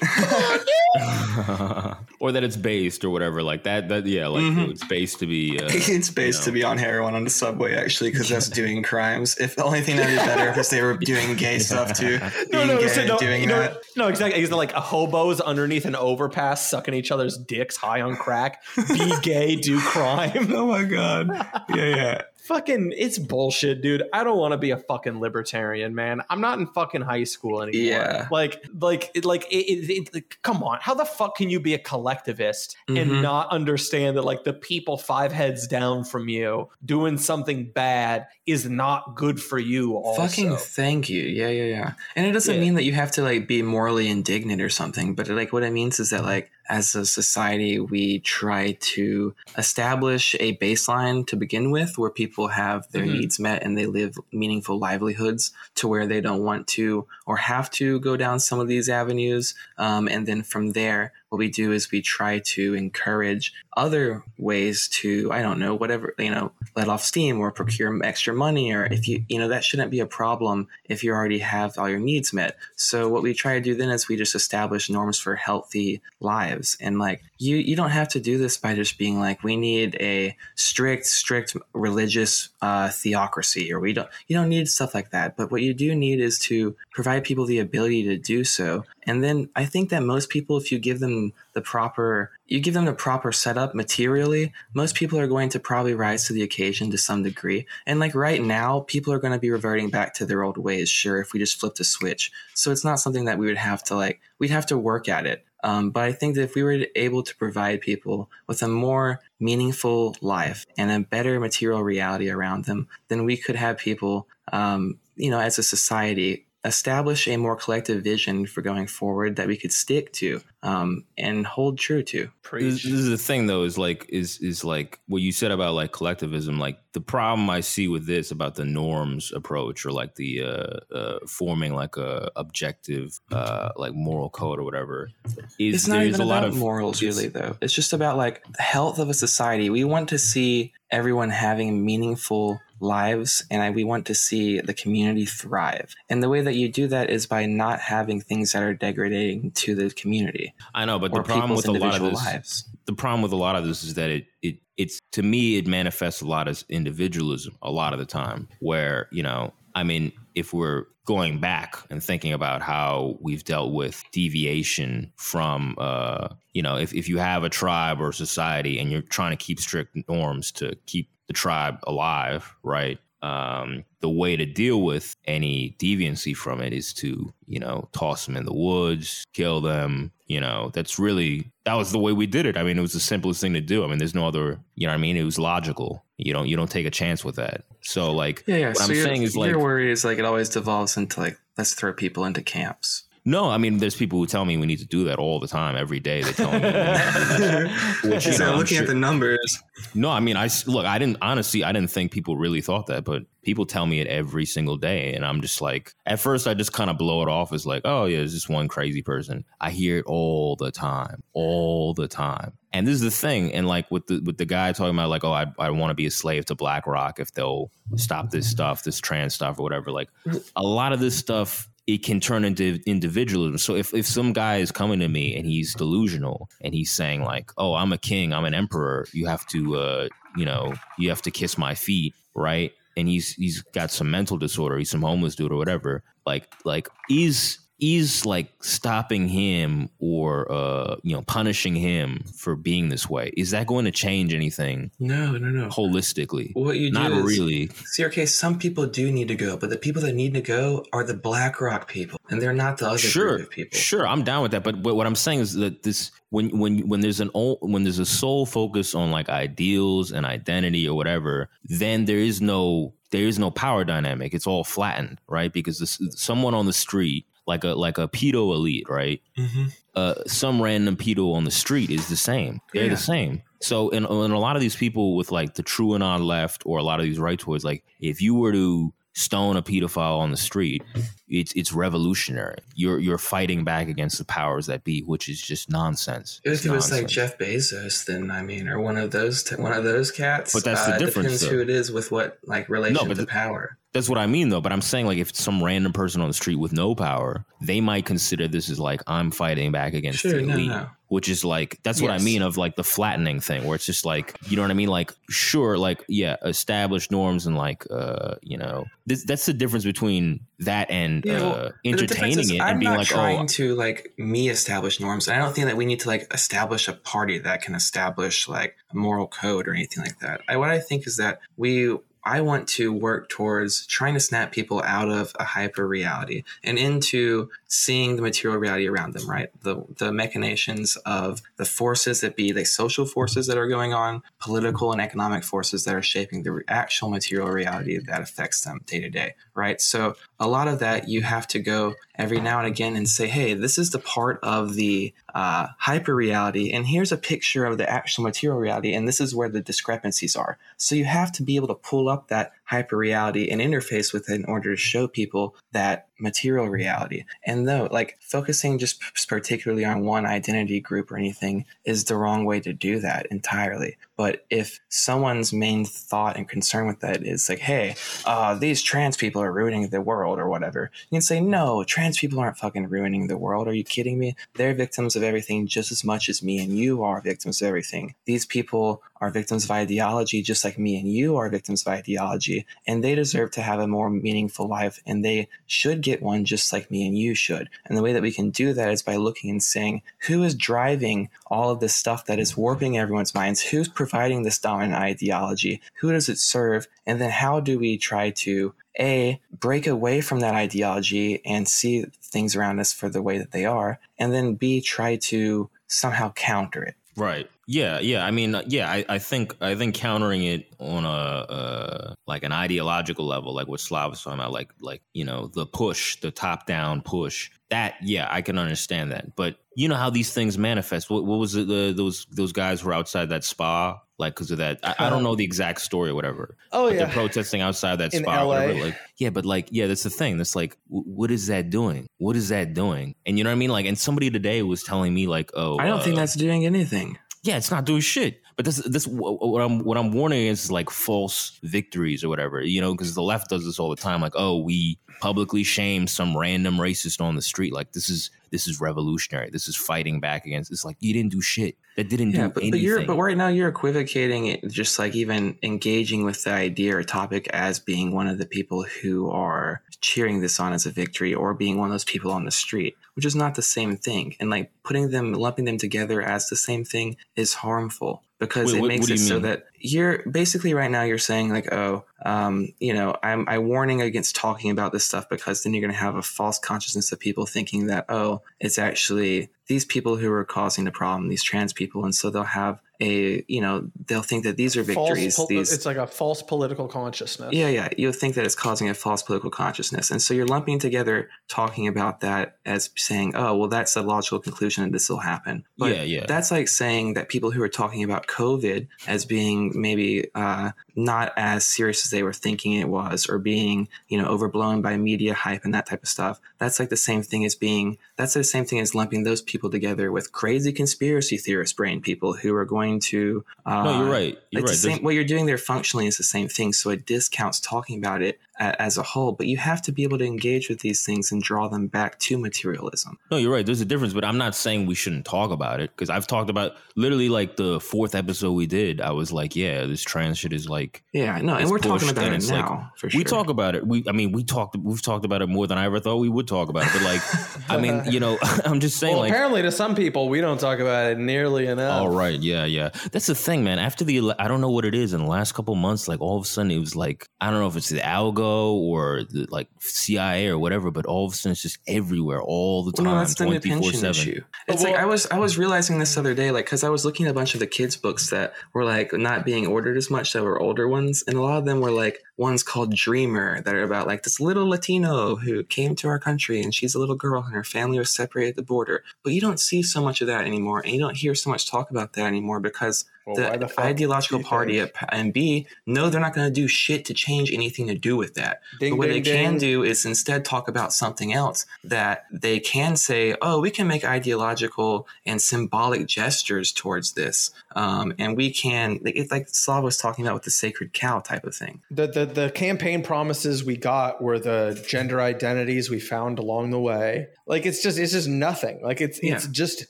Speaker 1: Come on, dude. [LAUGHS]
Speaker 2: or that it's based or whatever like that. That yeah, like
Speaker 3: Mhm.
Speaker 2: it's based to be. Uh, [LAUGHS]
Speaker 3: it's based
Speaker 2: you
Speaker 3: to be on heroin on the subway, actually, because that's doing crimes. If the only thing that'd be better if they were [LAUGHS] doing gay stuff too, [LAUGHS]
Speaker 1: No, no, so no,
Speaker 3: doing
Speaker 1: know,
Speaker 3: that.
Speaker 1: no, exactly. Is like a hobos underneath an overpass sucking each other's dicks high on crack? Be gay, do crime.
Speaker 3: Oh my god! Yeah, yeah.
Speaker 1: Fucking, it's bullshit, dude. I don't want to be a fucking libertarian, man. I'm not in fucking high school anymore.
Speaker 3: Yeah.
Speaker 1: Like, like, like, it, it, it, like, come on. How the fuck can you be a collectivist
Speaker 3: Mhm.
Speaker 1: and not understand that, like, the people five heads down from you doing something bad is not good for you? Also,
Speaker 3: Fucking thank you. Yeah, yeah, yeah. And it doesn't
Speaker 1: Yeah.
Speaker 3: mean that you have to like be morally indignant or something, but like what it means is that like as a society we try to establish a baseline to begin with where people have their
Speaker 1: Mhm.
Speaker 3: needs met and they live meaningful livelihoods to where they don't want to or have to go down some of these avenues. Um, and then from there, what we do is we try to encourage other ways to i don't know whatever you know let off steam or procure extra money or if you you know that shouldn't be a problem if you already have all your needs met. So what we try to do then is we just establish norms for healthy lives. And like you you don't have to do this by just being like we need a strict strict religious uh, theocracy or we don't you don't need stuff like that. But what you do need is to provide people the ability to do so. And then i think that most people if you give them the proper you give them the proper setup materially most people are going to probably rise to the occasion to some degree. And like right now people are going to be reverting back to their old ways sure if we just flipped a switch. So it's not something that we would have to like we'd have to work at it. Um, but I think that if we were able to provide people with a more meaningful life and a better material reality around them, then we could have people, um, you know, as a society, establish a more collective vision for going forward that we could stick to um, and hold true to.
Speaker 2: This,
Speaker 1: preach.
Speaker 2: this is the thing though is like is is like what you said about like collectivism like the problem i see with this about the norms approach or like the uh, uh forming like a objective uh like moral code or whatever is
Speaker 3: It's not
Speaker 2: there's
Speaker 3: even
Speaker 2: a lot
Speaker 3: about
Speaker 2: of
Speaker 3: morals, really, though. It's just about like the health of a society. We want to see everyone having meaningful lives, and I, we want to see the community thrive. And the way that you do that is by not having things that are degrading to the community
Speaker 2: i know but the problem with a lot of this
Speaker 3: lives.
Speaker 2: the problem with a lot of this is that it it it's to me it manifests a lot as individualism a lot of the time where you know i mean if we're going back and thinking about how we've dealt with deviation from uh you know if, if you have a tribe or society and you're trying to keep strict norms to keep the tribe alive right? Um, the way to deal with any deviancy from it is to you know toss them in the woods kill them you know that's really that was the way we did it. I mean it was the simplest thing to do. I mean there's no other you know what i mean? It was logical. You don't you don't take a chance with that. So like
Speaker 3: Yeah, yeah.
Speaker 2: what
Speaker 3: so
Speaker 2: i'm
Speaker 3: your,
Speaker 2: saying is like
Speaker 3: your worry is like it always devolves into like let's throw people into camps.
Speaker 2: No i mean there's people who tell me we need to do that all the time every day they tell me we need to. [LAUGHS] Which, you know,
Speaker 3: looking
Speaker 2: sure-
Speaker 3: at the numbers,
Speaker 2: No, I mean, I look. I didn't honestly. I didn't think people really thought that, but people tell me it every single day, and I'm just like, at first, I just kind of blow it off as like, oh yeah, it's just one crazy person. I hear it all the time, all the time. And this is the thing, and like with the with the guy talking about like, oh, I I want to be a slave to BlackRock if they'll stop this stuff, this trans stuff or whatever. Like, a lot of this stuff it can turn into individualism. So if, if some guy is coming to me and he's delusional and he's saying like, "Oh, I'm a king, I'm an emperor. You have to, uh, you know, you have to kiss my feet," right? And he's he's got some mental disorder, he's some homeless dude or whatever. Like like is is like stopping him or uh you know punishing him for being this way is that going to change anything?
Speaker 3: No, no, no.
Speaker 2: holistically.
Speaker 3: What you do
Speaker 2: not
Speaker 3: is,
Speaker 2: really.
Speaker 3: See, okay, some people do need to go, but the people that need to go are the BlackRock people, and they're not the other
Speaker 2: sure
Speaker 3: group of people.
Speaker 2: sure i'm down with that but, but what i'm saying is that this when when when there's an ol- when there's a sole focus on like ideals and identity or whatever then there is no there is no power dynamic. It's all flattened right? Because this, someone on the street like a like a pedo elite right
Speaker 3: Mhm.
Speaker 2: uh, some random pedo on the street is the same. They're
Speaker 3: Yeah.
Speaker 2: the same. So, and, in a lot of these people with like the true and on left, or a lot of these right towards, like if you were to stone a pedophile on the street, it's it's revolutionary. You're you're fighting back against the powers that be, which is just nonsense.
Speaker 3: If
Speaker 2: It's
Speaker 3: it was like. Jeff Bezos, then I mean, or one of those, t- one of those cats.
Speaker 2: But that's the
Speaker 3: uh,
Speaker 2: difference,
Speaker 3: Depends
Speaker 2: though.
Speaker 3: who it is with what like relation
Speaker 2: but
Speaker 3: to
Speaker 2: the-
Speaker 3: power.
Speaker 2: That's what I mean, though. But I'm saying, like, if some random person on the street with no power, they might consider this as like I'm fighting back against
Speaker 3: Sure,
Speaker 2: the elite,
Speaker 3: no.
Speaker 2: which is like that's what I mean of like the flattening thing, where it's just like you know what I mean. Like, sure, like yeah, established norms and like uh, you know, this, that's the difference between that and
Speaker 3: Yeah, well,
Speaker 2: uh, entertaining
Speaker 3: is
Speaker 2: it
Speaker 3: I'm
Speaker 2: and being
Speaker 3: not
Speaker 2: like,
Speaker 3: trying
Speaker 2: oh,
Speaker 3: to like me establish norms. And I don't think that we need to like establish a party that can establish like a moral code or anything like that. I, what I think is that we. I want to work towards trying to snap people out of a hyper reality and into seeing the material reality around them, right? The the machinations of the forces that be the social forces that are going on, political and economic forces that are shaping the actual material reality that affects them day to day, right? So a lot of that you have to go every now and again and say, hey, this is the part of the uh, hyper reality, and here's a picture of the actual material reality, and this is where the discrepancies are. So you have to be able to pull up that hyper reality and interface with it in order to show people that material reality. And though, like focusing just particularly on one identity group or anything is the wrong way to do that entirely. But if someone's main thought and concern with that is like, hey, uh, these trans people are ruining the world or whatever, you can say, no, trans people aren't fucking ruining the world. Are you kidding me? They're victims of everything just as much as me and you are victims of everything. These people are victims of ideology just like me and you are victims of ideology, and they deserve to have a more meaningful life, and they should get one just like me and you should. And the way that we can do that is by looking and saying, who is driving all of this stuff that is warping everyone's minds? Who's providing this dominant ideology? Who does it serve? And then how do we try to a break away from that ideology and see things around us for the way that they are and then b try to somehow counter it
Speaker 2: Right. Yeah. Yeah. I mean, uh, yeah. I, I think I think countering it on a uh, like an ideological level, like what Slav was talking about, like like you know the push, the top down push. That yeah, I can understand that. But you know how these things manifest. What, what was it? The, those those guys were outside that spa, like because of that. I, I don't know the exact story or whatever.
Speaker 1: Oh
Speaker 2: but
Speaker 1: yeah.
Speaker 2: they're protesting outside that
Speaker 1: In LA.
Speaker 2: Whatever. Like, yeah, but like, yeah, that's the thing. That's like, w- what is that doing? What is that doing? And you know what I mean? Like, and somebody today was telling me like, oh,
Speaker 3: i don't think
Speaker 2: uh,
Speaker 3: that's doing anything
Speaker 2: yeah, it's not doing shit. But this, this, what I'm, what I'm warning against is like false victories or whatever, you know, because the left does this all the time. Like, oh, we publicly shame some random racist on the street. Like, this is, this is revolutionary. This is fighting back against. It's like you didn't do shit. That didn't
Speaker 3: yeah
Speaker 2: do
Speaker 3: but,
Speaker 2: anything.
Speaker 3: but you're but right now you're equivocating it just like even engaging with the idea or topic as being one of the people who are cheering this on as a victory or being one of those people on the street which is not the same thing and like putting them lumping them together as the same thing is harmful because
Speaker 2: Wait,
Speaker 3: it
Speaker 2: what-
Speaker 3: makes
Speaker 2: what
Speaker 3: it so
Speaker 2: mean?
Speaker 3: that you're basically right now you're saying like oh um, you know i'm i warning against talking about this stuff because then you're going to have a false consciousness of people thinking that oh it's actually these people who are causing the problem these trans people and so they'll have a you know they'll think that these are victories
Speaker 1: False, pol-
Speaker 3: these
Speaker 1: it's like a false political consciousness.
Speaker 3: yeah, yeah. You'll think that it's causing a false political consciousness. And so you're lumping together talking about that as saying, oh, well, that's the logical conclusion that this will happen. But
Speaker 2: Yeah, yeah.
Speaker 3: That's like saying that people who are talking about COVID as being maybe uh, not as serious as they were thinking it was or being, you know, overblown by media hype and that type of stuff. That's like the same thing as being, that's the same thing as lumping those people together with crazy conspiracy theorist brain people who are going to. Uh,
Speaker 2: no, you're right. You're
Speaker 3: it's
Speaker 2: right.
Speaker 3: the same, what you're doing there functionally is the same thing. So it discounts talking about it as a whole, but you have to be able to engage with these things and draw them back to materialism.
Speaker 2: No, you're right. There's a difference, but I'm not saying we shouldn't talk about it because I've talked about literally like the fourth episode we did. I was like, yeah, this trans shit is like
Speaker 3: Yeah, no, and we're talking about it
Speaker 2: it's like-
Speaker 3: now for sure.
Speaker 2: we talk about it. We, I mean, we talked, we've talked about it more than I ever thought we would talk about it. But like, I mean, [LAUGHS] you know, [LAUGHS] I'm just saying,
Speaker 1: Well,
Speaker 2: like,
Speaker 1: apparently to some people, we don't talk about it nearly enough.
Speaker 2: all right, yeah, yeah. That's the thing, man. After the, I don't know what it is. In the last couple months, like all of a sudden, it was like, I don't know if it's the algo or the like CIA or whatever, but all of a sudden, it's just everywhere all the
Speaker 3: Well,
Speaker 2: time,
Speaker 3: no, that's the
Speaker 2: twenty
Speaker 3: pension
Speaker 2: four seven.
Speaker 3: issue. It's
Speaker 1: Well-
Speaker 3: like I was I was realizing this other day, like because I was looking at a bunch of the kids' books that were like not being ordered as much that were older ones, and a lot of them were like ones called Dreamer that are about like this little Latino who came to our country and she's a little girl and her family was separated at the border. But you don't see so much of that anymore, and you don't hear so much talk about that anymore because
Speaker 1: Well,
Speaker 3: the,
Speaker 1: why the fuck
Speaker 3: ideological party
Speaker 1: think?
Speaker 3: at, and B, no, they're not going to do shit to change anything to do with that.
Speaker 1: Ding,
Speaker 3: but what
Speaker 1: ding,
Speaker 3: they can
Speaker 1: ding.
Speaker 3: do is instead talk about something else that they can say, oh, we can make ideological and symbolic gestures towards this. Um, and we can, like, it's like Slav was talking about with the sacred cow type of thing.
Speaker 1: the, the the campaign promises we got were the gender identities we found along the way. Like it's just it's just nothing. Like it's it's just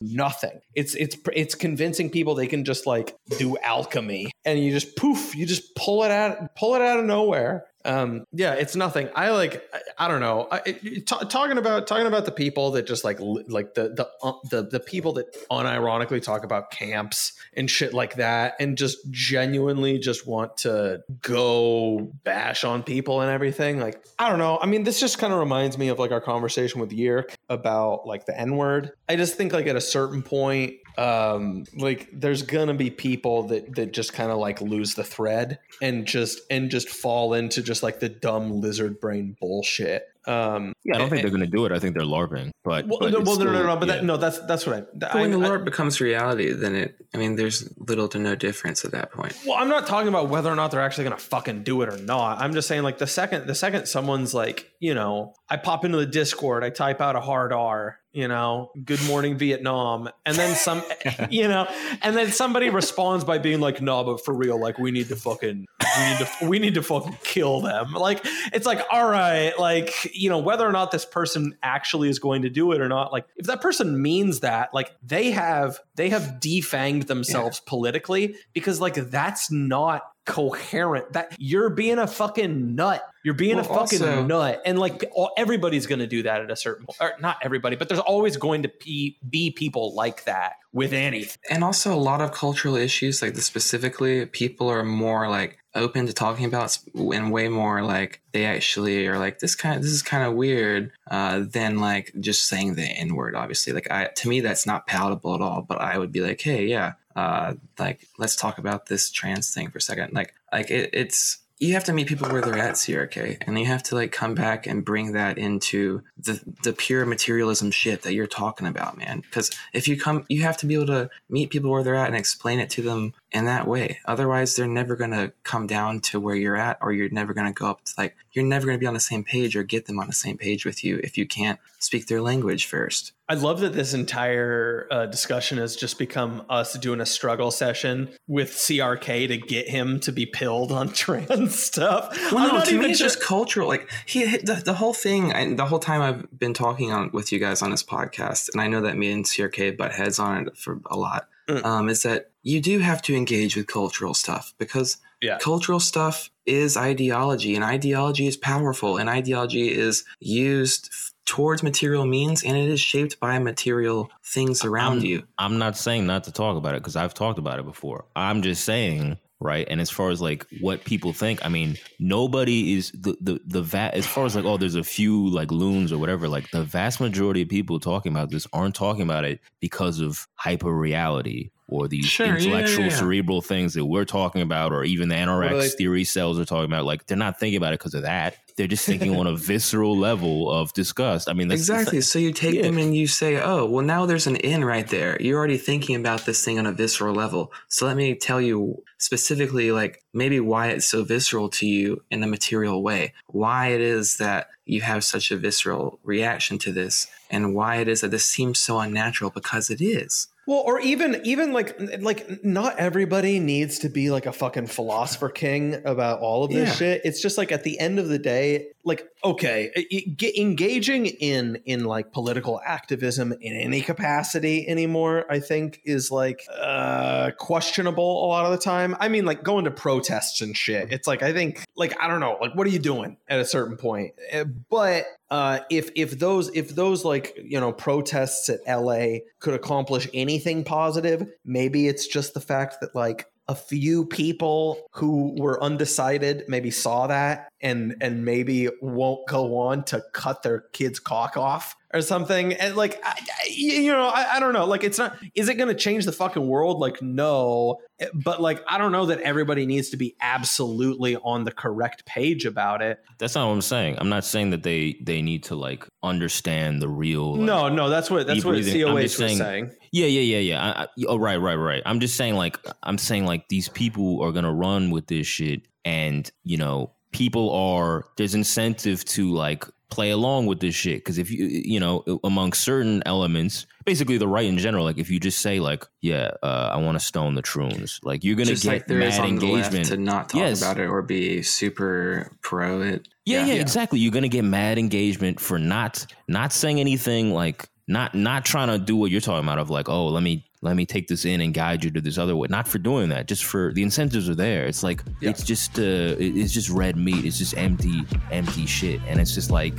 Speaker 1: nothing. It's it's it's convincing people they can just like do alchemy and you just poof, you just pull it out pull it out of nowhere. Um, yeah, it's nothing. I like, I, I don't know. I, ta- talking about talking about the people that just like li- like the the uh, the the people that unironically talk about camps and shit like that, and just genuinely just want to go bash on people and everything. Like, I don't know. I mean, this just kind of reminds me of like our conversation with Yerk about like the N word. I just think like at a certain point, um like there's gonna be people that that just kind of like lose the thread and just and just fall into just like the dumb lizard brain bullshit um
Speaker 2: Yeah, I don't think they're going to do it. I think they're LARPing. But,
Speaker 1: well,
Speaker 2: but
Speaker 1: no,
Speaker 2: it's
Speaker 1: well, no, no, no, no, but
Speaker 2: yeah.
Speaker 1: that, no, that's that's what I.
Speaker 3: But when
Speaker 1: I,
Speaker 3: the
Speaker 1: I-
Speaker 3: becomes reality, then it, I mean, there's little to no difference at that point.
Speaker 1: Well, I'm not talking about whether or not they're actually going to fucking do it or not. I'm just saying, like the second the second someone's like, you know, I pop into the Discord, I type out a hard R, you know, good morning Vietnam, and then some, [LAUGHS] you know, and then somebody responds by being like, no, but for real, like we need to fucking, we need to, we need to fucking kill them. Like it's like, all right, like you know, whether or not this person actually is going to do it or not, like if that person means that, like they have they have defanged themselves politically because like that's not coherent that you're being a fucking nut. You're being a fucking
Speaker 3: also-
Speaker 1: nut. And like all, everybody's going to do that at a certain point. Or not everybody but there's always going to be, be people like that with anything.
Speaker 3: And also a lot of cultural issues like this specifically people are more like open to talking about and way more like they actually are like this kind of this is kind of weird uh, than like just saying the n word obviously. Like i to me that's not palatable at all but i would be like hey yeah uh, like let's talk about this trans thing for a second. Like like it, it's you have to meet people where they're at crk and you have to like come back and bring that into the the pure materialism shit that you're talking about man. Because if you come you have to be able to meet people where they're at and explain it to them in that way otherwise they're never going to come down to where you're at or you're never going to go up to like you're never going to be on the same page or get them on the same page with you if you can't speak their language first
Speaker 1: i love that this entire uh, discussion has just become us doing a struggle session with crk to get him to be pilled on [LAUGHS] trans stuff
Speaker 3: Well, no, to me it's just cultural. Like he, the, the whole thing, and the whole time I've been talking on with you guys on this podcast, and I know that me and CRK butt heads on it for a lot.
Speaker 1: Mm.
Speaker 3: Um, is that you do have to engage with cultural stuff because
Speaker 1: Yeah.
Speaker 3: cultural stuff is ideology, and ideology is powerful, and ideology is used f- towards material means, and it is shaped by material things around
Speaker 2: I'm-
Speaker 3: you.
Speaker 2: I'm not saying not to talk about it because I've talked about it before. I'm just saying, right? And as far as like what people think, I mean, nobody is the the the va- as far as like oh, there's a few like loons or whatever. Like the vast majority of people talking about this aren't talking about it because of hyper reality or these
Speaker 3: Sure,
Speaker 2: intellectual
Speaker 3: yeah, yeah.
Speaker 2: cerebral things that we're talking about or even the
Speaker 1: are
Speaker 2: anorex
Speaker 1: they-
Speaker 2: theory cells are talking about like they're not thinking about it because of that they're just thinking on a [LAUGHS] visceral level of disgust i mean that's
Speaker 3: Exactly. So you take
Speaker 2: Yeah.
Speaker 3: them and you say, oh, well, now there's an in right there. You're already thinking about this thing on a visceral level. So let me tell you specifically, like, maybe why it's so visceral to you in a material way, why it is that you have such a visceral reaction to this, and why it is that this seems so unnatural because it is.
Speaker 1: Well, or even even like like not everybody needs to be like a fucking philosopher king about all of this
Speaker 3: Yeah.
Speaker 1: shit. It's just like at the end of the day, like okay, i- i- engaging in in like political activism in any capacity anymore, I think is like uh questionable a lot of the time. I mean, like going to protests and shit. It's like I think like I don't know, like what are you doing at a certain point? Uh, But uh, if if those if those like you know protests at LA could accomplish anything positive, maybe it's just the fact that like a few people who were undecided maybe saw that and and maybe won't go on to cut their kid's cock off or something and like I, I- you know I, I don't know like it's not is it going to change the fucking world like no eh, but like i don't know that everybody needs to be absolutely on the correct page about it
Speaker 2: That's not what I'm saying. I'm not saying that they they need to like understand the real. like-
Speaker 1: no no that's what that's what coh was
Speaker 2: saying-
Speaker 1: saying
Speaker 2: Yeah, yeah, yeah, yeah. I, I, oh, right, right, right. I'm just saying, like, I'm saying, like, these people are gonna run with this shit, and you know, people are there's incentive to like play along with this shit because if you you know among certain elements basically the right in general like if you just say like yeah uh, i want to stone the troons like you're gonna
Speaker 3: Just
Speaker 2: get
Speaker 3: like there
Speaker 2: mad
Speaker 3: on the left
Speaker 2: engagement
Speaker 3: to not talk
Speaker 2: Yes.
Speaker 3: about it or be super pro it.
Speaker 2: yeah, yeah, exactly. You're gonna get mad engagement for not not saying anything like not not trying to do what you're talking about of like, oh, let me let me take this in and guide you to this other way. Not for doing that, just for the incentives are there. It's like
Speaker 1: yeah.
Speaker 2: it's just uh, it's just red meat. It's just empty, empty shit, and it's just like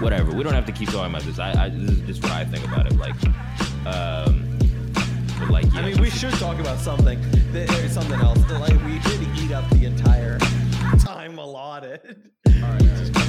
Speaker 2: whatever. We don't have to keep talking about this. I, I this is just what I think about it. Like, um, but like yeah,
Speaker 1: I mean, we should, should talk about something. There's uh, something else. Like we did eat up the entire time allotted. All right, all right.